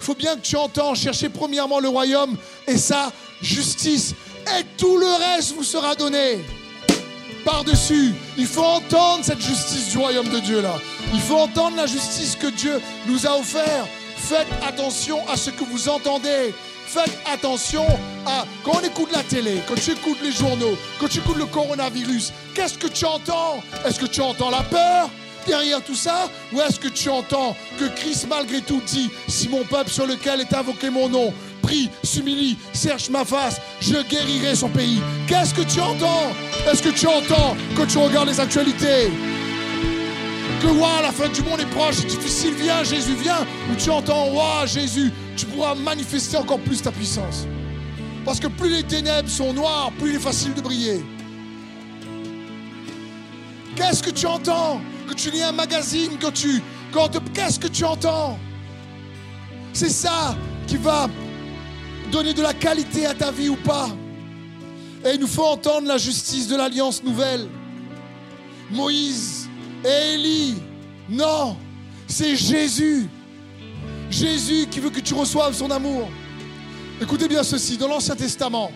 [SPEAKER 1] Il faut bien que tu entends chercher premièrement le royaume et sa justice et tout le reste vous sera donné. Par-dessus, il faut entendre cette justice du royaume de Dieu là. Il faut entendre la justice que Dieu nous a offert. Faites attention à ce que vous entendez. Faites attention à quand on écoute la télé, quand tu écoutes les journaux, quand tu écoutes le coronavirus, qu'est-ce que tu entends? Est-ce que tu entends la peur derrière tout ça? Ou est-ce que tu entends que Christ malgré tout dit, si mon peuple sur lequel est invoqué mon nom prie, s'humilie, cherche ma face, je guérirai son pays. Qu'est-ce que tu entends? Est-ce que tu entends quand tu regardes les actualités? Que wow, la fin du monde est proche, c'est difficile, viens Jésus, viens, ou tu entends, waouh Jésus, tu pourras manifester encore plus ta puissance. Parce que plus les ténèbres sont noires, plus il est facile de briller. Qu'est-ce que tu entends? Que tu lis un magazine, que tu... Qu'est-ce que tu entends? C'est ça qui va donner de la qualité à ta vie ou pas. Et il nous faut entendre la justice de l'alliance nouvelle. Moïse et Élie, non, c'est Jésus. Jésus qui veut que tu reçoives son amour. Écoutez bien ceci, dans l'Ancien Testament,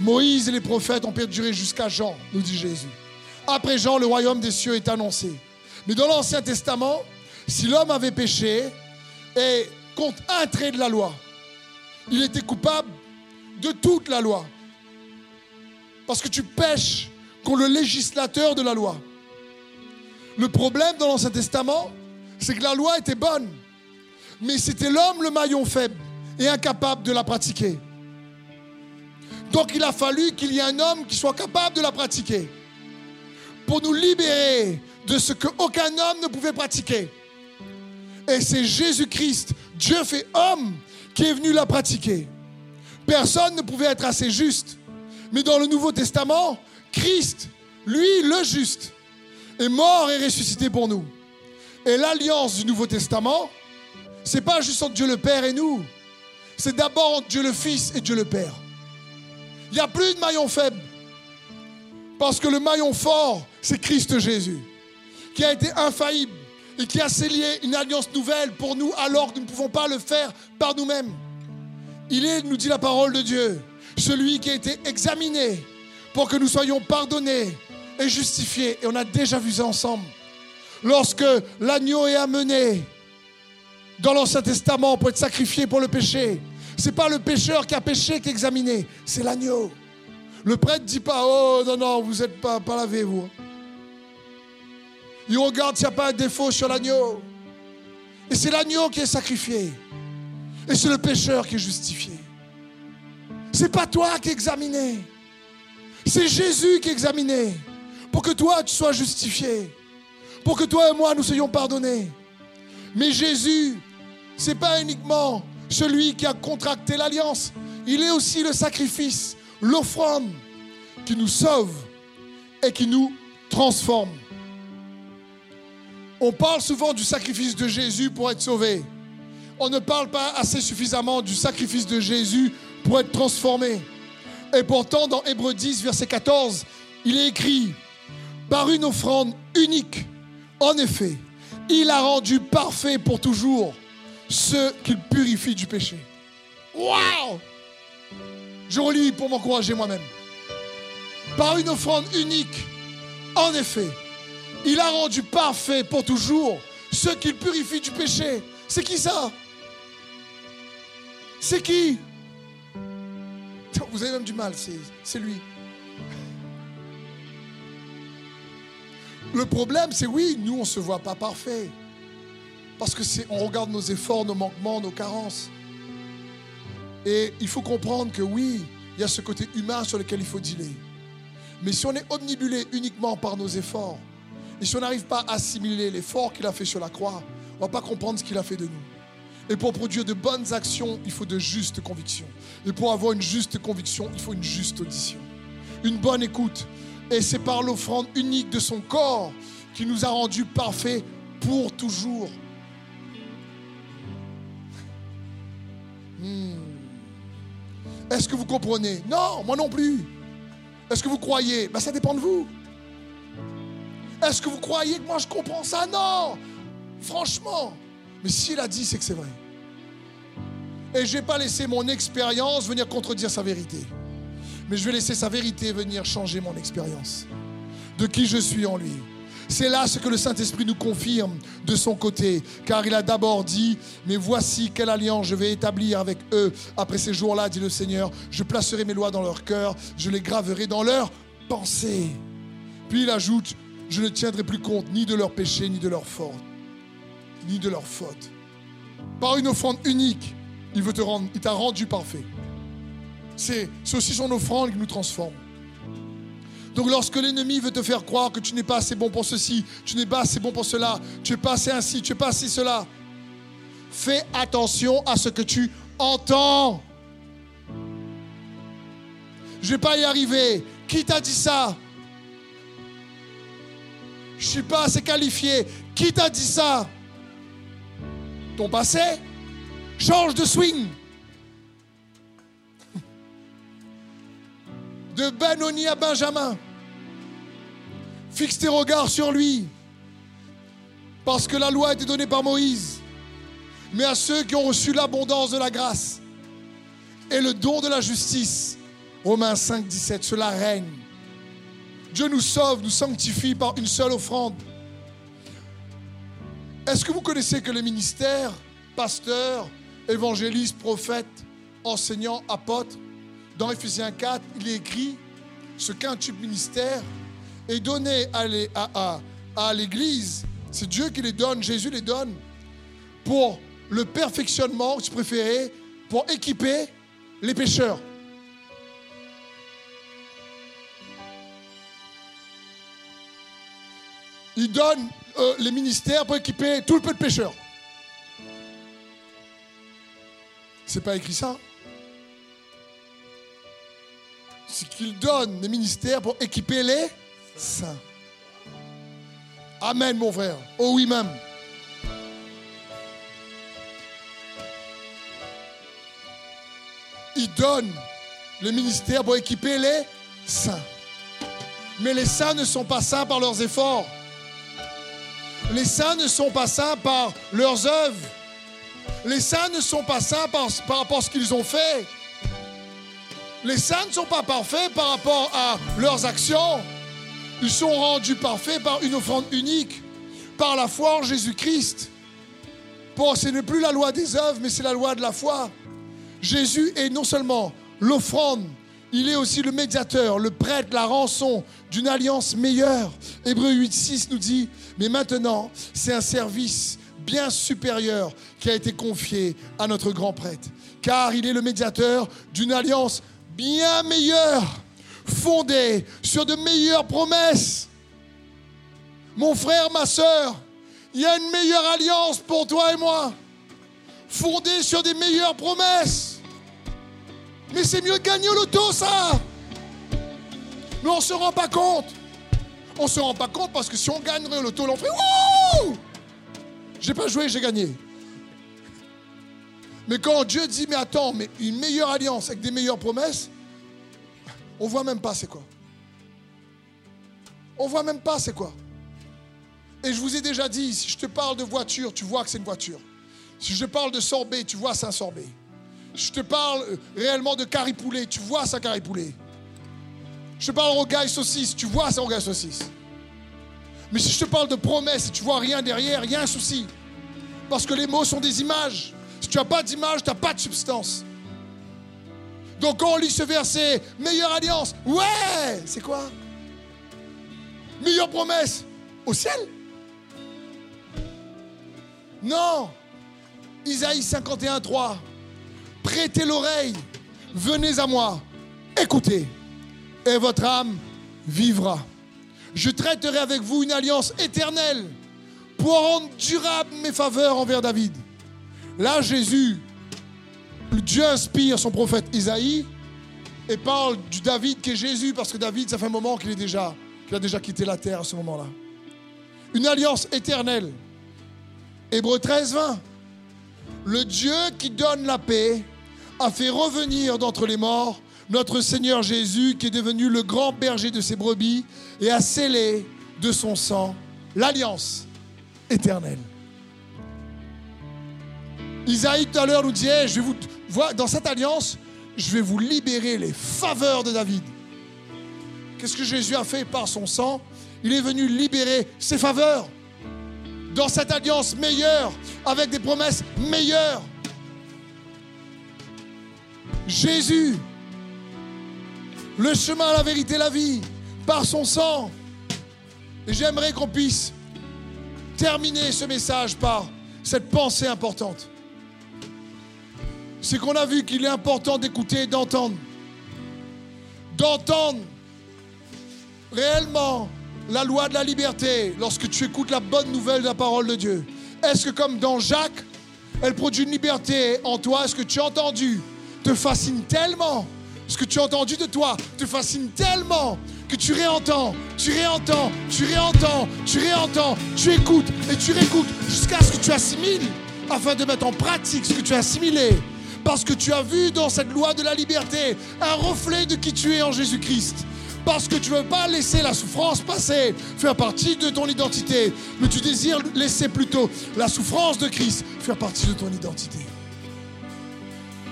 [SPEAKER 1] Moïse et les prophètes ont perduré jusqu'à Jean, nous dit Jésus. Après Jean, le royaume des cieux est annoncé. Mais dans l'Ancien Testament, si l'homme avait péché et contre un trait de la loi, il était coupable de toute la loi. Parce que tu pêches contre le législateur de la loi. Le problème dans l'Ancien Testament, c'est que la loi était bonne, mais c'était l'homme le maillon faible et incapable de la pratiquer. Donc il a fallu qu'il y ait un homme qui soit capable de la pratiquer pour nous libérer de ce qu'aucun homme ne pouvait pratiquer. Et c'est Jésus-Christ, Dieu fait homme, qui est venu la pratiquer. Personne ne pouvait être assez juste. Mais dans le Nouveau Testament, Christ, lui, le juste, est mort et ressuscité pour nous. Et l'alliance du Nouveau Testament, c'est pas juste entre Dieu le Père et nous. C'est d'abord entre Dieu le Fils et Dieu le Père. Il n'y a plus de maillon faible. Parce que le maillon fort, c'est Christ Jésus, qui a été infaillible et qui a scellé une alliance nouvelle pour nous alors que nous ne pouvons pas le faire par nous-mêmes. Il est, nous dit la parole de Dieu, celui qui a été examiné pour que nous soyons pardonnés et justifiés. Et on a déjà vu ça ensemble. Lorsque l'agneau est amené dans l'Ancien Testament pour être sacrifié pour le péché, ce n'est pas le pécheur qui a péché qui est examiné, c'est l'agneau. Le prêtre ne dit pas, oh non, non, vous n'êtes pas, pas lavé, vous. Il regarde s'il n'y a pas un défaut sur l'agneau. Et c'est l'agneau qui est sacrifié. Et c'est le pécheur qui est justifié. C'est pas toi qui es examiné. C'est Jésus qui est examiné. Pour que toi, tu sois justifié. Pour que toi et moi, nous soyons pardonnés. Mais Jésus, c'est pas uniquement celui qui a contracté l'alliance. Il est aussi le sacrifice, l'offrande qui nous sauve et qui nous transforme. On parle souvent du sacrifice de Jésus pour être sauvé. On ne parle pas assez suffisamment du sacrifice de Jésus pour être transformé. Et pourtant, dans Hébreu 10, verset 14, il est écrit, par une offrande unique, en effet, il a rendu parfait pour toujours ceux qu'il purifie du péché. Waouh Je relis pour m'encourager moi-même. Par une offrande unique, en effet, il a rendu parfait pour toujours ceux qu'il purifie du péché. C'est qui ça? C'est qui? Vous avez même du mal, c'est lui. Le problème, c'est oui, nous, on ne se voit pas parfait. Parce que on regarde nos efforts, nos manquements, nos carences. Et il faut comprendre que oui, il y a ce côté humain sur lequel il faut dealer. Mais si on est omnibulé uniquement par nos efforts, et si on n'arrive pas à assimiler l'effort qu'il a fait sur la croix, on ne va pas comprendre ce qu'il a fait de nous. Et pour produire de bonnes actions, il faut de justes convictions. Et pour avoir une juste conviction, il faut une juste audition. Une bonne écoute. Et c'est par l'offrande unique de son corps qui nous a rendus parfaits pour toujours. Hmm. Est-ce que vous comprenez? Non, moi non plus. Est-ce que vous croyez? Ben, Ça dépend de vous. Est-ce que vous croyez que moi je comprends ça? Non Franchement. Mais s'il a dit, c'est que c'est vrai. Et je ne vais pas laisser mon expérience venir contredire sa vérité. Mais je vais laisser sa vérité venir changer mon expérience. De qui je suis en lui. C'est là ce que le Saint-Esprit nous confirme de son côté, car il a d'abord dit, mais voici quelle alliance je vais établir avec eux. Après ces jours-là, dit le Seigneur, je placerai mes lois dans leur cœur, je les graverai dans leur pensée. Puis il ajoute, je ne tiendrai plus compte ni de leurs péchés, ni de leurs fautes, ni de leurs fautes. Par une offrande unique, il veut te rendre, il t'a rendu parfait. C'est aussi son offrande qui nous transforme. Donc lorsque l'ennemi veut te faire croire que tu n'es pas assez bon pour ceci, tu n'es pas assez bon pour cela, tu n'es pas assez ainsi, tu n'es pas assez cela, fais attention à ce que tu entends. Je ne vais pas y arriver. Qui t'a dit ça? Je ne suis pas assez qualifié. Qui t'a dit ça? Ton passé? Change de swing. De Benoni à Benjamin. Fixe tes regards sur lui. Parce que la loi a été donnée par Moïse. Mais à ceux qui ont reçu l'abondance de la grâce et le don de la justice, Romains 5, 17, cela règne. Dieu nous sauve, nous sanctifie par une seule offrande. Est-ce que vous connaissez que le ministère, pasteur, évangéliste, prophète, enseignant, apôtre, dans Ephésiens 4, il est écrit ce quintuple ministère est donné à l'Église. C'est Dieu qui les donne, Jésus les donne pour le perfectionnement, si préférez, pour équiper les pécheurs. Il donne euh, les ministères pour équiper tout le peu de pécheurs. C'est pas écrit ça. C'est qu'il donne les ministères pour équiper les saints. Amen, mon frère. Oh oui, même. Il donne le ministère pour équiper les saints. Mais les saints ne sont pas saints par leurs efforts. Les saints ne sont pas saints par leurs œuvres. Les saints ne sont pas saints par, rapport à ce qu'ils ont fait. Les saints ne sont pas parfaits par rapport à leurs actions. Ils sont rendus parfaits par une offrande unique, par la foi en Jésus-Christ. Bon, ce n'est plus la loi des œuvres, mais c'est la loi de la foi. Jésus est non seulement l'offrande, il est aussi le médiateur, le prêtre, la rançon d'une alliance meilleure. Hébreu 8, 6 nous dit, mais maintenant, c'est un service bien supérieur qui a été confié à notre grand prêtre, car il est le médiateur d'une alliance bien meilleure, fondée sur de meilleures promesses. Mon frère, ma soeur, il y a une meilleure alliance pour toi et moi, fondée sur des meilleures promesses. Mais c'est mieux gagner au loto, ça. Mais on ne se rend pas compte. On ne se rend pas compte parce que si on gagnerait au loto, on ferait Wouh J'ai pas joué, j'ai gagné. Mais quand Dieu dit, mais attends, mais une meilleure alliance avec des meilleures promesses, on voit même pas c'est quoi. On voit même pas c'est quoi. Et je vous ai déjà dit, si je te parle de voiture, tu vois que c'est une voiture. Si je parle de sorbet, tu vois c'est un sorbet. Je te parle réellement de caripoulet, tu vois ça caripoulet. Je te parle rogaille saucisse, tu vois ça rogaille saucisse? Mais si je te parle de promesse et tu vois rien derrière, il y a un souci. Parce que les mots sont des images. Si tu n'as pas d'image, tu n'as pas de substance. Donc quand on lit ce verset, meilleure alliance, ouais, c'est quoi? Meilleure promesse au ciel? Non Isaïe 51, 3. Prêtez l'oreille, venez à moi, écoutez, et votre âme vivra. Je traiterai avec vous une alliance éternelle pour rendre durable mes faveurs envers David. Là, Jésus, Dieu inspire son prophète Isaïe et parle du David qui est Jésus, parce que David, ça fait un moment qu'il a déjà quitté la terre à ce moment-là. Une alliance éternelle. Hébreu 13, 20. Le Dieu qui donne la paix a fait revenir d'entre les morts notre Seigneur Jésus qui est devenu le grand berger de ses brebis et a scellé de son sang l'alliance éternelle. Isaïe tout à l'heure nous disait, je vais vous dans cette alliance, je vais vous libérer les faveurs de David. Qu'est-ce que Jésus a fait par son sang? Il est venu libérer ses faveurs dans cette alliance meilleure, avec des promesses meilleures. Jésus, le chemin, la vérité, la vie, par son sang. Et j'aimerais qu'on puisse terminer ce message par cette pensée importante. C'est qu'on a vu qu'il est important d'écouter et d'entendre. D'entendre réellement la loi de la liberté lorsque tu écoutes la bonne nouvelle de la parole de Dieu Est-ce que comme dans Jacques, elle produit une liberté en toi? Est-ce que tu as entendu te fascine tellement Ce que tu as entendu de toi te fascine tellement que tu réentends, tu réentends, tu réentends, tu réentends, tu écoutes et tu réécoutes jusqu'à ce que tu assimiles afin de mettre en pratique ce que tu as assimilé. Parce que tu as vu dans cette loi de la liberté un reflet de qui tu es en Jésus-Christ. Parce que tu ne veux pas laisser la souffrance passer, faire partie de ton identité, mais tu désires laisser plutôt la souffrance de Christ faire partie de ton identité.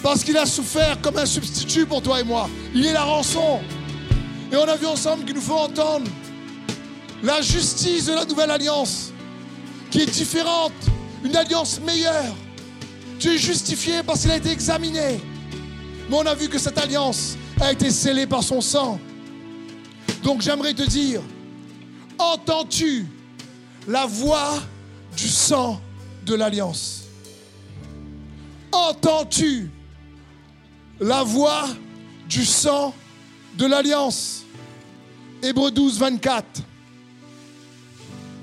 [SPEAKER 1] Parce qu'il a souffert comme un substitut pour toi et moi. Il est la rançon. Et on a vu ensemble qu'il nous faut entendre la justice de la nouvelle alliance, qui est différente, une alliance meilleure. Tu es justifié parce qu'il a été examiné. Mais on a vu que cette alliance a été scellée par son sang. Donc j'aimerais te dire, entends-tu la voix du sang de l'alliance? Entends-tu la voix du sang de l'alliance Hébreu 12, 24.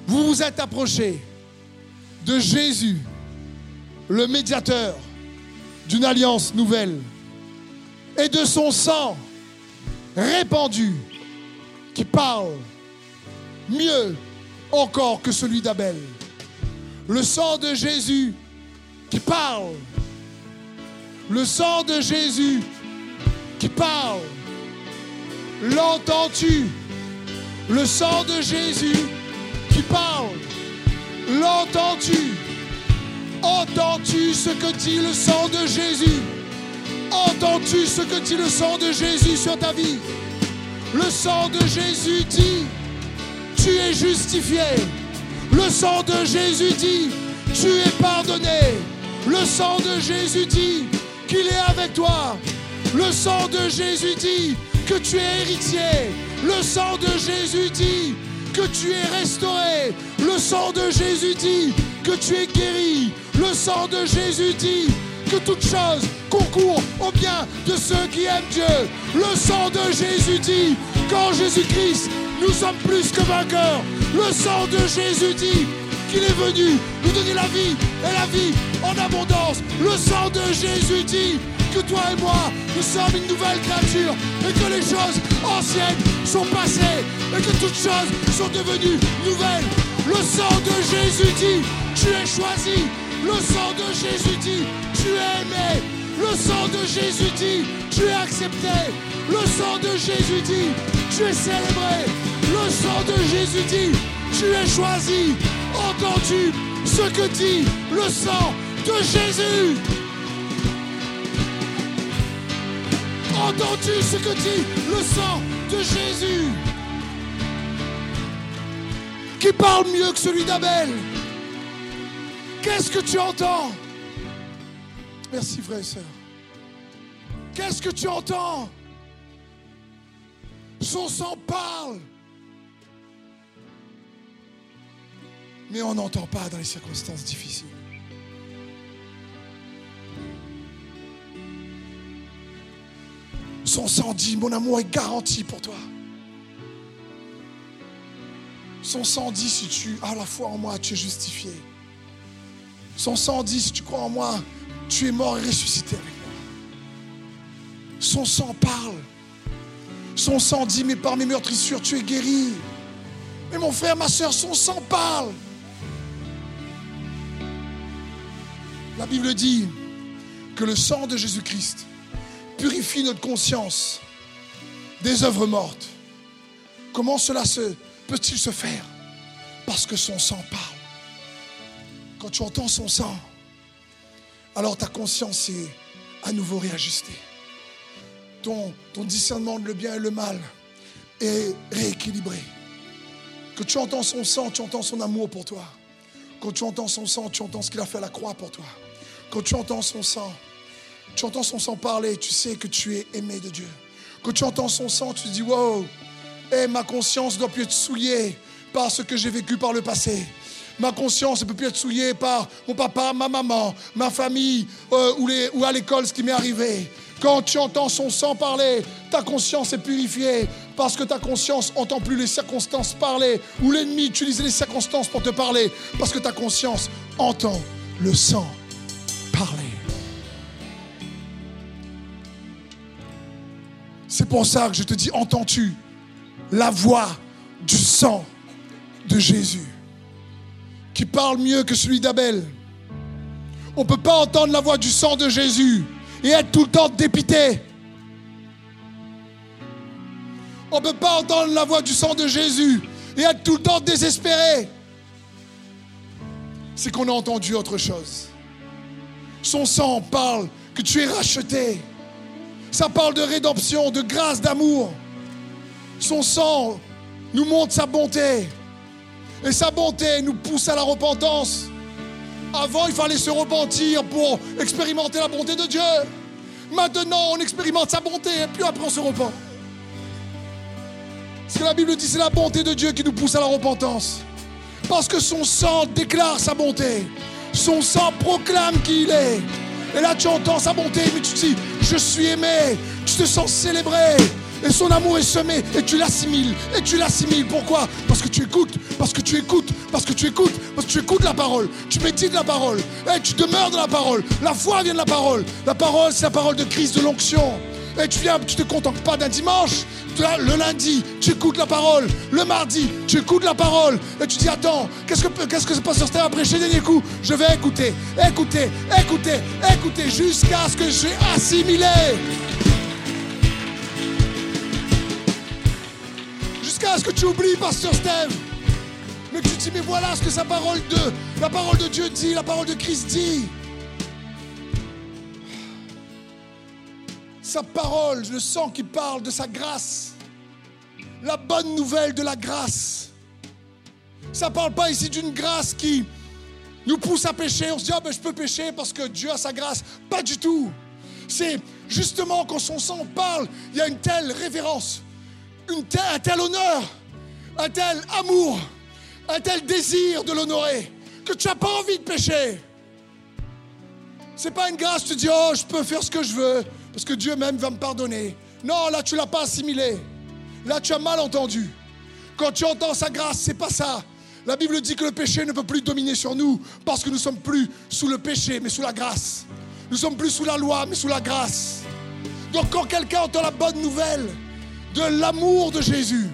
[SPEAKER 1] Vous vous êtes approchés de Jésus, le médiateur d'une alliance nouvelle, et de son sang répandu qui parle mieux encore que celui d'Abel. Le sang de Jésus qui parle. Le sang de Jésus qui parle. L'entends-tu? Le sang de Jésus qui parle. L'entends-tu? Entends-tu ce que dit le sang de Jésus? Entends-tu ce que dit le sang de Jésus sur ta vie? Le sang de Jésus dit, tu es justifié. Le sang de Jésus dit, tu es pardonné. Le sang de Jésus dit qu'il est avec toi. Le sang de Jésus dit que tu es héritier. Le sang de Jésus dit que tu es restauré. Le sang de Jésus dit que tu es guéri. Le sang de Jésus dit que toute chose concourt au bien de ceux qui aiment Dieu. Le sang de Jésus dit qu'en Jésus-Christ, nous sommes plus que vainqueurs. Le sang de Jésus dit qu'il est venu nous donner la vie et la vie en abondance. Le sang de Jésus dit que toi et moi, nous sommes une nouvelle créature et que les choses anciennes sont passées et que toutes choses sont devenues nouvelles. Le sang de Jésus dit, tu es choisi. Le sang de Jésus dit, tu es aimé. Le sang de Jésus dit, tu es accepté. Le sang de Jésus dit, tu es célébré. Le sang de Jésus dit, tu es choisi. Entends-tu ce que dit le sang de Jésus? Entends-tu ce que dit le sang de Jésus? Qui parle mieux que celui d'Abel? Qu'est-ce que tu entends? Merci frère et sœur. Qu'est-ce que tu entends? Son sang parle. Mais on n'entend pas dans les circonstances difficiles. Son sang dit, mon amour est garanti pour toi. Son sang dit, si tu as la foi en moi, tu es justifié. Son sang dit, si tu crois en moi, tu es mort et ressuscité avec moi. Son sang parle. Son sang dit, mais par mes meurtrissures, tu es guéri. Mais mon frère, ma soeur, son sang parle. La Bible dit que le sang de Jésus-Christ purifie notre conscience des œuvres mortes. Comment cela peut-il se faire? Parce que son sang parle. Quand tu entends son sang, alors ta conscience est à nouveau réajustée. Ton, ton discernement de le bien et le mal est rééquilibré. Que tu entends son sang, tu entends son amour pour toi. Quand tu entends son sang, tu entends ce qu'il a fait à la croix pour toi. Quand tu entends son sang, tu entends son sang parler, tu sais que tu es aimé de Dieu. Quand tu entends son sang, tu te dis, wow, et ma conscience ne doit plus être souillée par ce que j'ai vécu par le passé. Ma conscience ne peut plus être souillée par mon papa, ma maman, ma famille euh, ou à l'école ce qui m'est arrivé. Quand tu entends son sang parler, ta conscience est purifiée. Parce que ta conscience entend plus les circonstances parler, ou l'ennemi utilise les circonstances pour te parler. Parce que ta conscience entend le sang C'est pour ça que je te dis, entends-tu la voix du sang de Jésus qui parle mieux que celui d'Abel? On ne peut pas entendre la voix du sang de Jésus et être tout le temps dépité. On ne peut pas entendre la voix du sang de Jésus et être tout le temps désespéré. C'est qu'on a entendu autre chose. Son sang parle que tu es racheté. Ça parle de rédemption, de grâce, d'amour. Son sang nous montre sa bonté. Et sa bonté nous pousse à la repentance. Avant, il fallait se repentir pour expérimenter la bonté de Dieu. Maintenant, on expérimente sa bonté et puis après, on se repent. Ce que la Bible dit, c'est la bonté de Dieu qui nous pousse à la repentance. Parce que son sang déclare sa bonté. Son sang proclame qui il est. Et là, tu entends sa bonté, mais tu te dis, je suis aimé. Tu te sens célébré. Et son amour est semé et tu l'assimiles. Et tu l'assimiles. Pourquoi? Parce que tu écoutes. Parce que tu écoutes. Parce que tu écoutes. Parce que tu écoutes la parole. Tu médites la parole. Et tu demeures dans la parole. La foi vient de la parole. La parole, c'est la parole de Christ, de l'onction. Et tu viens, tu te contentes pas d'un dimanche. Le lundi, tu écoutes la parole. Le mardi, tu écoutes la parole. Et tu dis, attends, qu'est-ce que, qu'est-ce que pasteur Steve a prêché dernier coup Je vais écouter, écouter, écouter, écouter, jusqu'à ce que j'ai assimilé. Jusqu'à ce que tu oublies, pasteur Steve. Mais que tu te dis, mais voilà ce que sa parole de, la parole de Dieu dit, la parole de Christ dit. Sa parole, le sang qui parle de sa grâce. La bonne nouvelle de la grâce. Ça ne parle pas ici d'une grâce qui nous pousse à pécher. On se dit, ah ben je peux pécher parce que Dieu a sa grâce. Pas du tout. C'est justement quand son sang parle, il y a une telle révérence, une un tel honneur, un tel amour, un tel désir de l'honorer, que tu n'as pas envie de pécher. C'est pas une grâce, tu dis, oh, je peux faire ce que je veux parce que Dieu même va me pardonner. Non, là tu l'as pas assimilé. Là tu as mal entendu. Quand tu entends sa grâce, c'est pas ça. La Bible dit que le péché ne peut plus dominer sur nous parce que nous sommes plus sous le péché, mais sous la grâce. Nous sommes plus sous la loi, mais sous la grâce. Donc quand quelqu'un entend la bonne nouvelle de l'amour de Jésus,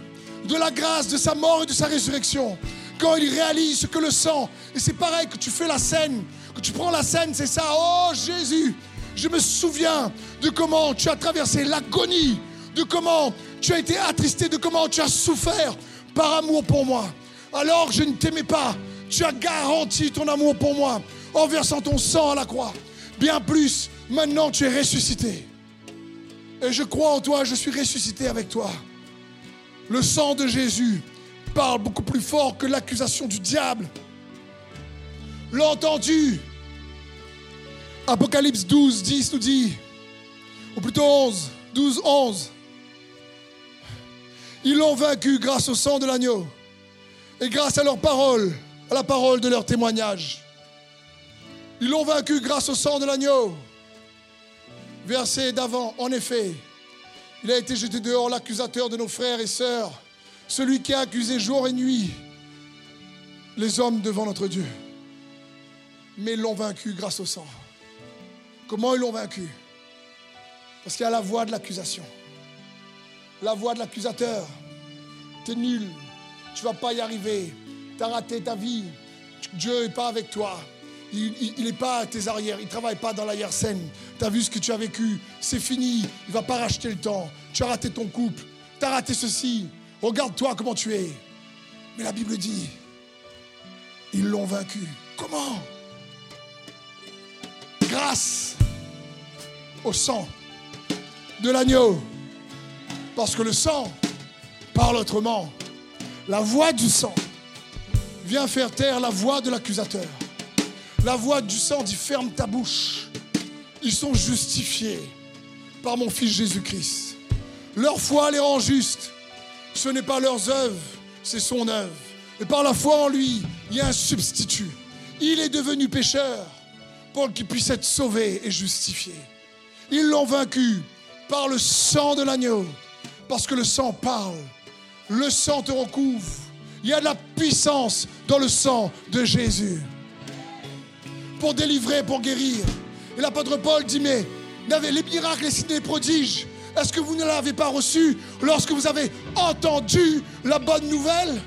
[SPEAKER 1] de la grâce, de sa mort et de sa résurrection, quand il réalise que le sang, et c'est pareil que tu fais la scène, que tu prends la scène, c'est ça, oh Jésus, je me souviens de comment tu as traversé l'agonie, de comment tu as été attristé, de comment tu as souffert par amour pour moi. Alors je ne t'aimais pas, tu as garanti ton amour pour moi en versant ton sang à la croix. Bien plus, maintenant tu es ressuscité. Et je crois en toi, je suis ressuscité avec toi. Le sang de Jésus parle beaucoup plus fort que l'accusation du diable. L'entendu, Apocalypse 12, 10 nous dit, ou plutôt 11, 12, 11, ils l'ont vaincu grâce au sang de l'agneau et grâce à leur parole, à la parole de leur témoignage. Ils l'ont vaincu grâce au sang de l'agneau. Verset d'avant, en effet, il a été jeté dehors l'accusateur de nos frères et sœurs, celui qui a accusé jour et nuit les hommes devant notre Dieu. Mais ils l'ont vaincu grâce au sang. Comment ils l'ont vaincu? Parce qu'il y a la voix de l'accusation. La voix de l'accusateur. Tu es nul. Tu ne vas pas y arriver. Tu as raté ta vie. Dieu n'est pas avec toi. Il n'est pas à tes arrières. Il ne travaille pas dans l'arrière-scène. Tu as vu ce que tu as vécu? C'est fini. Il ne va pas racheter le temps. Tu as raté ton couple. Tu as raté ceci. Regarde-toi comment tu es. Mais la Bible dit, ils l'ont vaincu. Comment? Grâce au sang de l'agneau. Parce que le sang parle autrement. La voix du sang vient faire taire la voix de l'accusateur. La voix du sang dit ferme ta bouche. Ils sont justifiés par mon Fils Jésus-Christ. Leur foi les rend justes. Ce n'est pas leurs œuvres, c'est son œuvre. Et par la foi en lui, il y a un substitut. Il est devenu pécheur pour qu'il puisse être sauvé et justifié. Ils l'ont vaincu par le sang de l'agneau, Parce que le sang parle. Le sang te recouvre. Il y a de la puissance dans le sang de Jésus. Pour délivrer, pour guérir. Et l'apôtre Paul dit, mais les miracles, les signes, les prodiges, est-ce que vous ne l'avez pas reçu lorsque vous avez entendu la bonne nouvelle?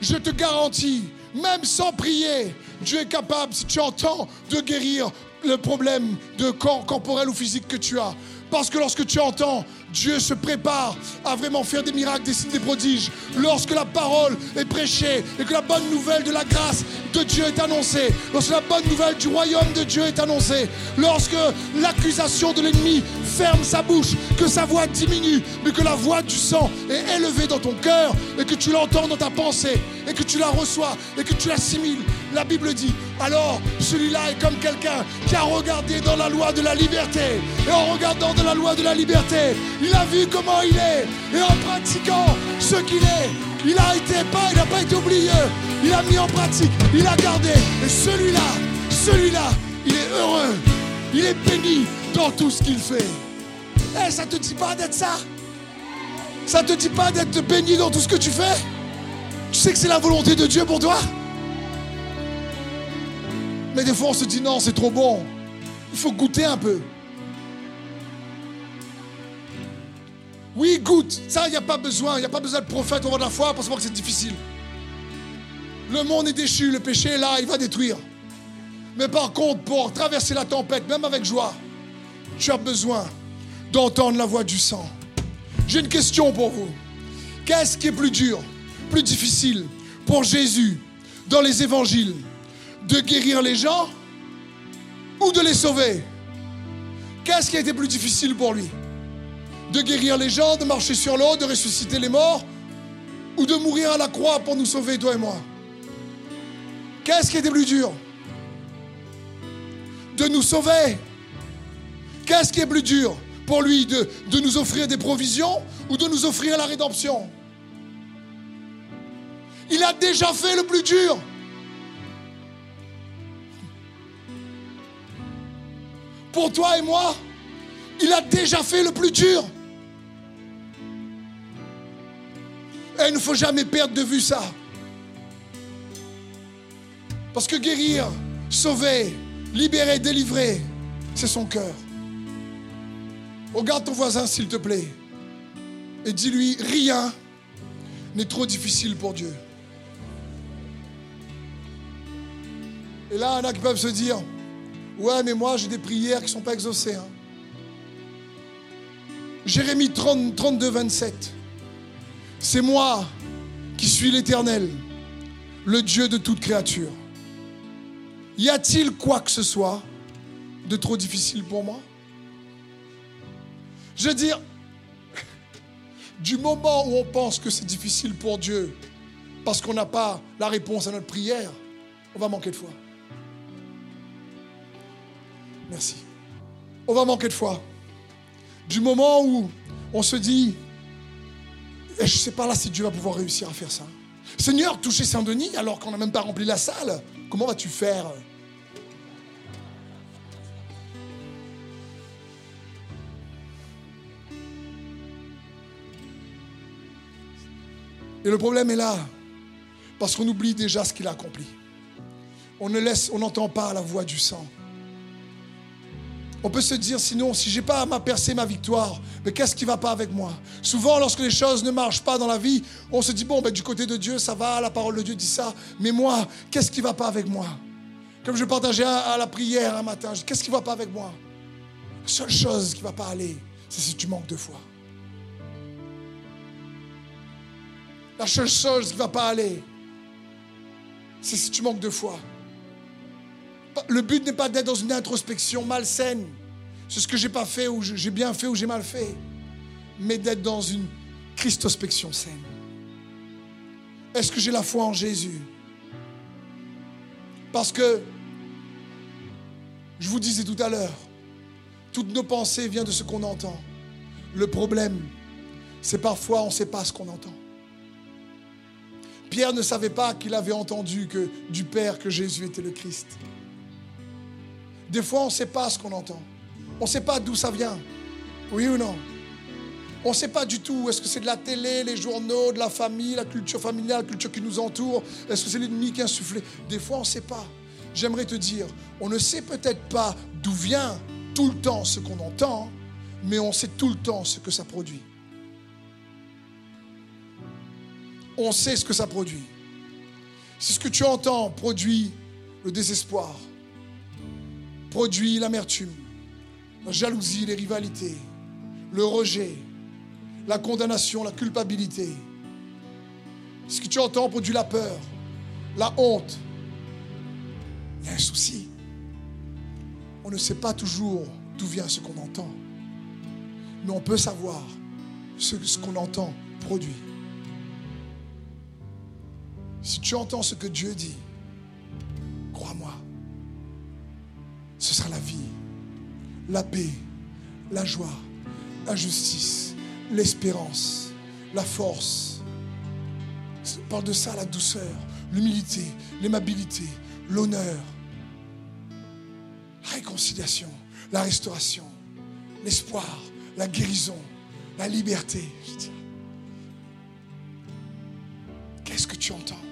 [SPEAKER 1] Je te garantis, même sans prier, Dieu est capable, si tu entends, de guérir le problème de corps corporel ou physique que tu as. Parce que lorsque tu entends, Dieu se prépare à vraiment faire des miracles, des signes, des prodiges. Lorsque la parole est prêchée et que la bonne nouvelle de la grâce de Dieu est annoncée, lorsque la bonne nouvelle du royaume de Dieu est annoncée, lorsque l'accusation de l'ennemi ferme sa bouche, que sa voix diminue, mais que la voix du sang est élevée dans ton cœur et que tu l'entends dans ta pensée et que tu la reçois et que tu l'assimiles, la Bible dit, alors celui-là est comme quelqu'un qui a regardé dans la loi de la liberté. Et en regardant dans la loi de la liberté, il a vu comment il est. Et en pratiquant ce qu'il est, il a été pas, il n'a pas été oublié. Il a mis en pratique, il a gardé. Et celui-là, celui-là, il est heureux. Il est béni dans tout ce qu'il fait. Eh, ça te dit pas d'être ça? Ça te dit pas d'être béni dans tout ce que tu fais? Tu sais que c'est la volonté de Dieu pour toi? Mais des fois on se dit non, c'est trop bon. Il faut goûter un peu. Oui, goûte. Ça, il n'y a pas besoin. Il n'y a pas besoin de prophète au roi de la foi pour savoir que c'est difficile. Le monde est déchu, le péché est là, il va détruire. Mais par contre, pour traverser la tempête, même avec joie, tu as besoin d'entendre la voix du sang. J'ai une question pour vous. Qu'est-ce qui est plus dur, plus difficile pour Jésus dans les évangiles? De guérir les gens ou de les sauver? Qu'est-ce qui a été plus difficile pour lui? De guérir les gens, de marcher sur l'eau, de ressusciter les morts, ou de mourir à la croix pour nous sauver, toi et moi Qu'est-ce qui était plus dur De nous sauver. Qu'est-ce qui est plus dur pour lui de, de nous offrir des provisions ou de nous offrir la rédemption? Il a déjà fait le plus dur. Pour toi et moi, il a déjà fait le plus dur. Et il ne faut jamais perdre de vue ça. Parce que guérir, sauver, libérer, délivrer, c'est son cœur. Regarde ton voisin, s'il te plaît, et dis-lui, rien n'est trop difficile pour Dieu. Et là, il y en a qui peuvent se dire, ouais, mais moi, j'ai des prières qui ne sont pas exaucées. Hein. Jérémie 30, 32, 27. C'est moi qui suis l'Éternel, le Dieu de toute créature. Y a-t-il quoi que ce soit de trop difficile pour moi? Je veux dire, du moment où on pense que c'est difficile pour Dieu, parce qu'on n'a pas la réponse à notre prière, on va manquer de foi. Merci. On va manquer de foi. Du moment où on se dit, et je ne sais pas là si Dieu va pouvoir réussir à faire ça. Seigneur, toucher Saint-Denis alors qu'on n'a même pas rempli la salle, comment vas-tu faire? Et le problème est là, parce qu'on oublie déjà ce qu'il a accompli. On ne laisse, on n'entend pas la voix du sang. On peut se dire sinon, si j'ai pas ma percée, ma victoire, mais qu'est-ce qui va pas avec moi? Souvent, lorsque les choses ne marchent pas dans la vie, on se dit bon, ben, du côté de Dieu, ça va, la parole de Dieu dit ça, mais moi, qu'est-ce qui va pas avec moi? Comme je partageais à, la prière un matin, qu'est-ce qui va pas avec moi? La seule chose qui va pas aller, c'est si tu manques de foi. La seule chose qui va pas aller, c'est si tu manques de foi. Le but n'est pas d'être dans une introspection malsaine. C'est ce que j'ai pas fait ou j'ai bien fait ou j'ai mal fait. Mais d'être dans une christospection saine. Est-ce que j'ai la foi en Jésus? Parce que, je vous disais tout à l'heure, toutes nos pensées viennent de ce qu'on entend. Le problème, c'est parfois on ne sait pas ce qu'on entend. Pierre ne savait pas qu'il avait entendu que, du Père que Jésus était le Christ. Des fois, on ne sait pas ce qu'on entend. On ne sait pas d'où ça vient. Oui ou non? On ne sait pas du tout. Est-ce que c'est de la télé, les journaux, de la famille, la culture familiale, la culture qui nous entoure? Est-ce que c'est l'ennemi qui a insufflé? Des fois, on ne sait pas. J'aimerais te dire, on ne sait peut-être pas d'où vient tout le temps ce qu'on entend, mais on sait tout le temps ce que ça produit. On sait ce que ça produit. Si ce que tu entends produit le désespoir, produit l'amertume, la jalousie, les rivalités, le rejet, la condamnation, la culpabilité. Ce que tu entends produit la peur, la honte. Il y a un souci. On ne sait pas toujours d'où vient ce qu'on entend, mais on peut savoir ce, ce qu'on entend produit. Si tu entends ce que Dieu dit, crois-moi, ce sera la vie, la paix, la joie, la justice, l'espérance, la force. On parle de ça, la douceur, l'humilité, l'aimabilité, l'honneur, la réconciliation, la restauration, l'espoir, la guérison, la liberté. Qu'est-ce que tu entends?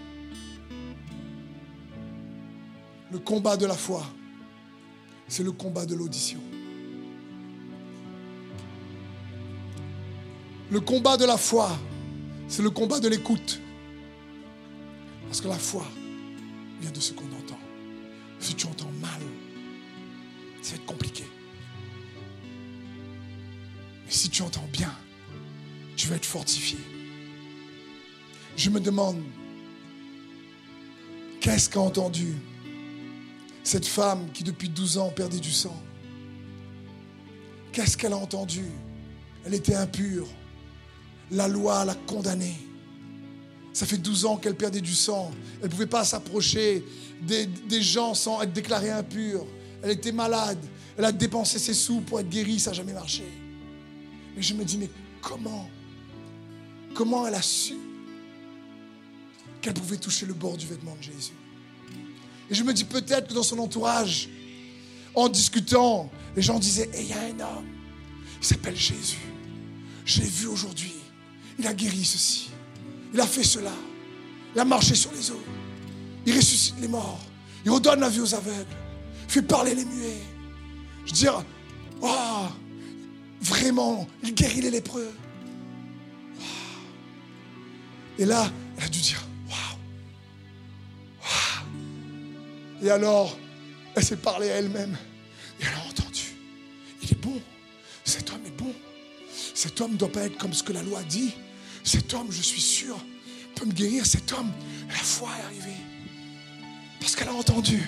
[SPEAKER 1] Le combat de la foi, c'est le combat de l'audition. Le combat de la foi, c'est le combat de l'écoute. Parce que la foi vient de ce qu'on entend. Si tu entends mal, ça va être compliqué. Mais si tu entends bien, tu vas être fortifié. Je me demande, qu'est-ce qu'a entendu cette femme qui depuis 12 ans perdait du sang Qu'est-ce qu'elle a entendu? Elle était impure. La loi l'a condamnée. Ça fait 12 ans qu'elle perdait du sang. Elle ne pouvait pas s'approcher des, gens sans être déclarée impure. Elle était malade. Elle a dépensé ses sous pour être guérie. Ça n'a jamais marché. Et je me dis, mais comment? Comment elle a su qu'elle pouvait toucher le bord du vêtement de Jésus? Et je me dis peut-être que dans son entourage, en discutant, les gens disaient, et il y a un homme, il s'appelle Jésus. Je l'ai vu aujourd'hui. Il a guéri ceci. Il a fait cela. Il a marché sur les eaux. Il ressuscite les morts. Il redonne la vie aux aveugles. Il fait parler les muets. Je dis, oh, vraiment, il guérit les lépreux. Et là, elle a dû dire, Et alors, elle s'est parlé à elle-même. Et elle a entendu. Il est bon. Cet homme est bon. Cet homme ne doit pas être comme ce que la loi dit. Cet homme, je suis sûr, peut me guérir. Cet homme, la foi est arrivée. Parce qu'elle a entendu.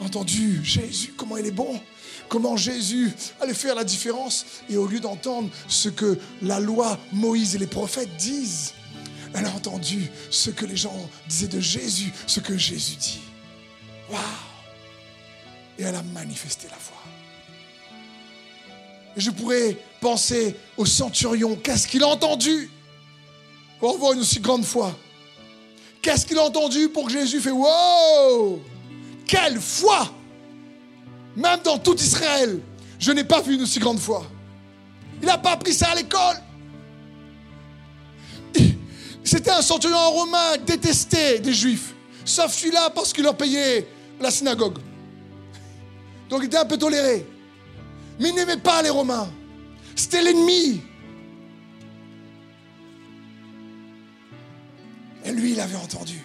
[SPEAKER 1] Entendu Jésus, comment il est bon. Comment Jésus allait faire la différence. Et au lieu d'entendre ce que la loi, Moïse et les prophètes disent, elle a entendu ce que les gens disaient de Jésus, ce que Jésus dit. Waouh Et elle a manifesté la foi. Je pourrais penser au centurion. Qu'est-ce qu'il a entendu? Pour avoir une aussi grande foi Qu'est-ce qu'il a entendu pour que Jésus fait Wow Quelle foi Même dans tout Israël, je n'ai pas vu une aussi grande foi. Il n'a pas appris ça à l'école. C'était un centurion romain détesté des juifs. Sauf celui-là parce qu'il leur payait la synagogue. Donc il était un peu toléré. Mais il n'aimait pas les Romains. C'était l'ennemi. Et lui, il avait entendu.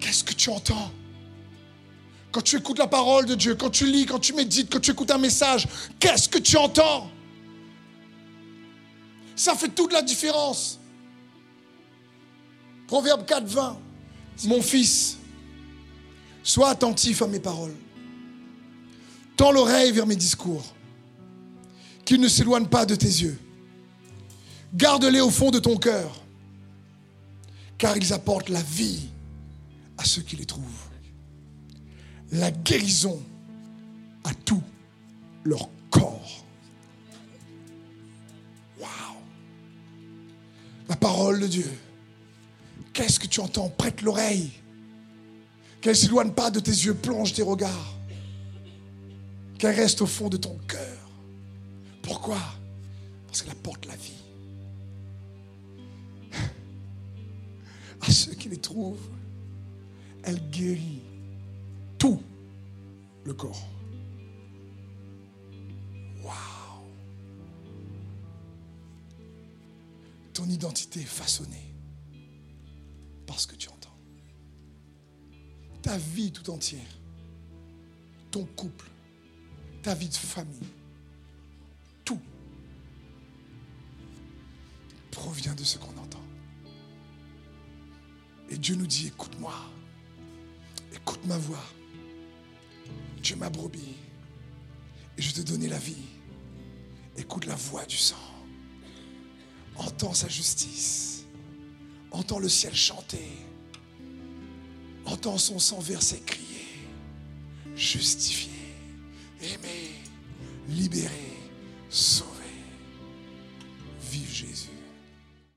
[SPEAKER 1] Qu'est-ce que tu entends? Quand tu écoutes la parole de Dieu, quand tu lis, quand tu médites, quand tu écoutes un message, qu'est-ce que tu entends? Ça fait toute la différence. Proverbe 4, 20. Mon fils, sois attentif à mes paroles. Tends l'oreille vers mes discours. Qu'ils ne s'éloignent pas de tes yeux. Garde-les au fond de ton cœur. Car ils apportent la vie à ceux qui les trouvent. La guérison à tout leur corps. Waouh! La parole de Dieu. Qu'est-ce que tu entends? Prête l'oreille. Qu'elle ne s'éloigne pas de tes yeux, plonge tes regards. Qu'elle reste au fond de ton cœur. Pourquoi? Parce qu'elle apporte la vie. À ceux qui les trouvent, elle guérit tout le corps. Waouh! Ton identité est façonnée par ce que tu entends. Ta vie tout entière, ton couple, ta vie de famille, tout provient de ce qu'on entend. Et Dieu nous dit, écoute-moi, écoute ma voix. Tu es ma brebis et je te donner la vie. Écoute la voix du sang. Entends sa justice. Entends le ciel chanter. Entends son sang verser crier. Justifié, aimé, libéré, sauvé. Vive Jésus.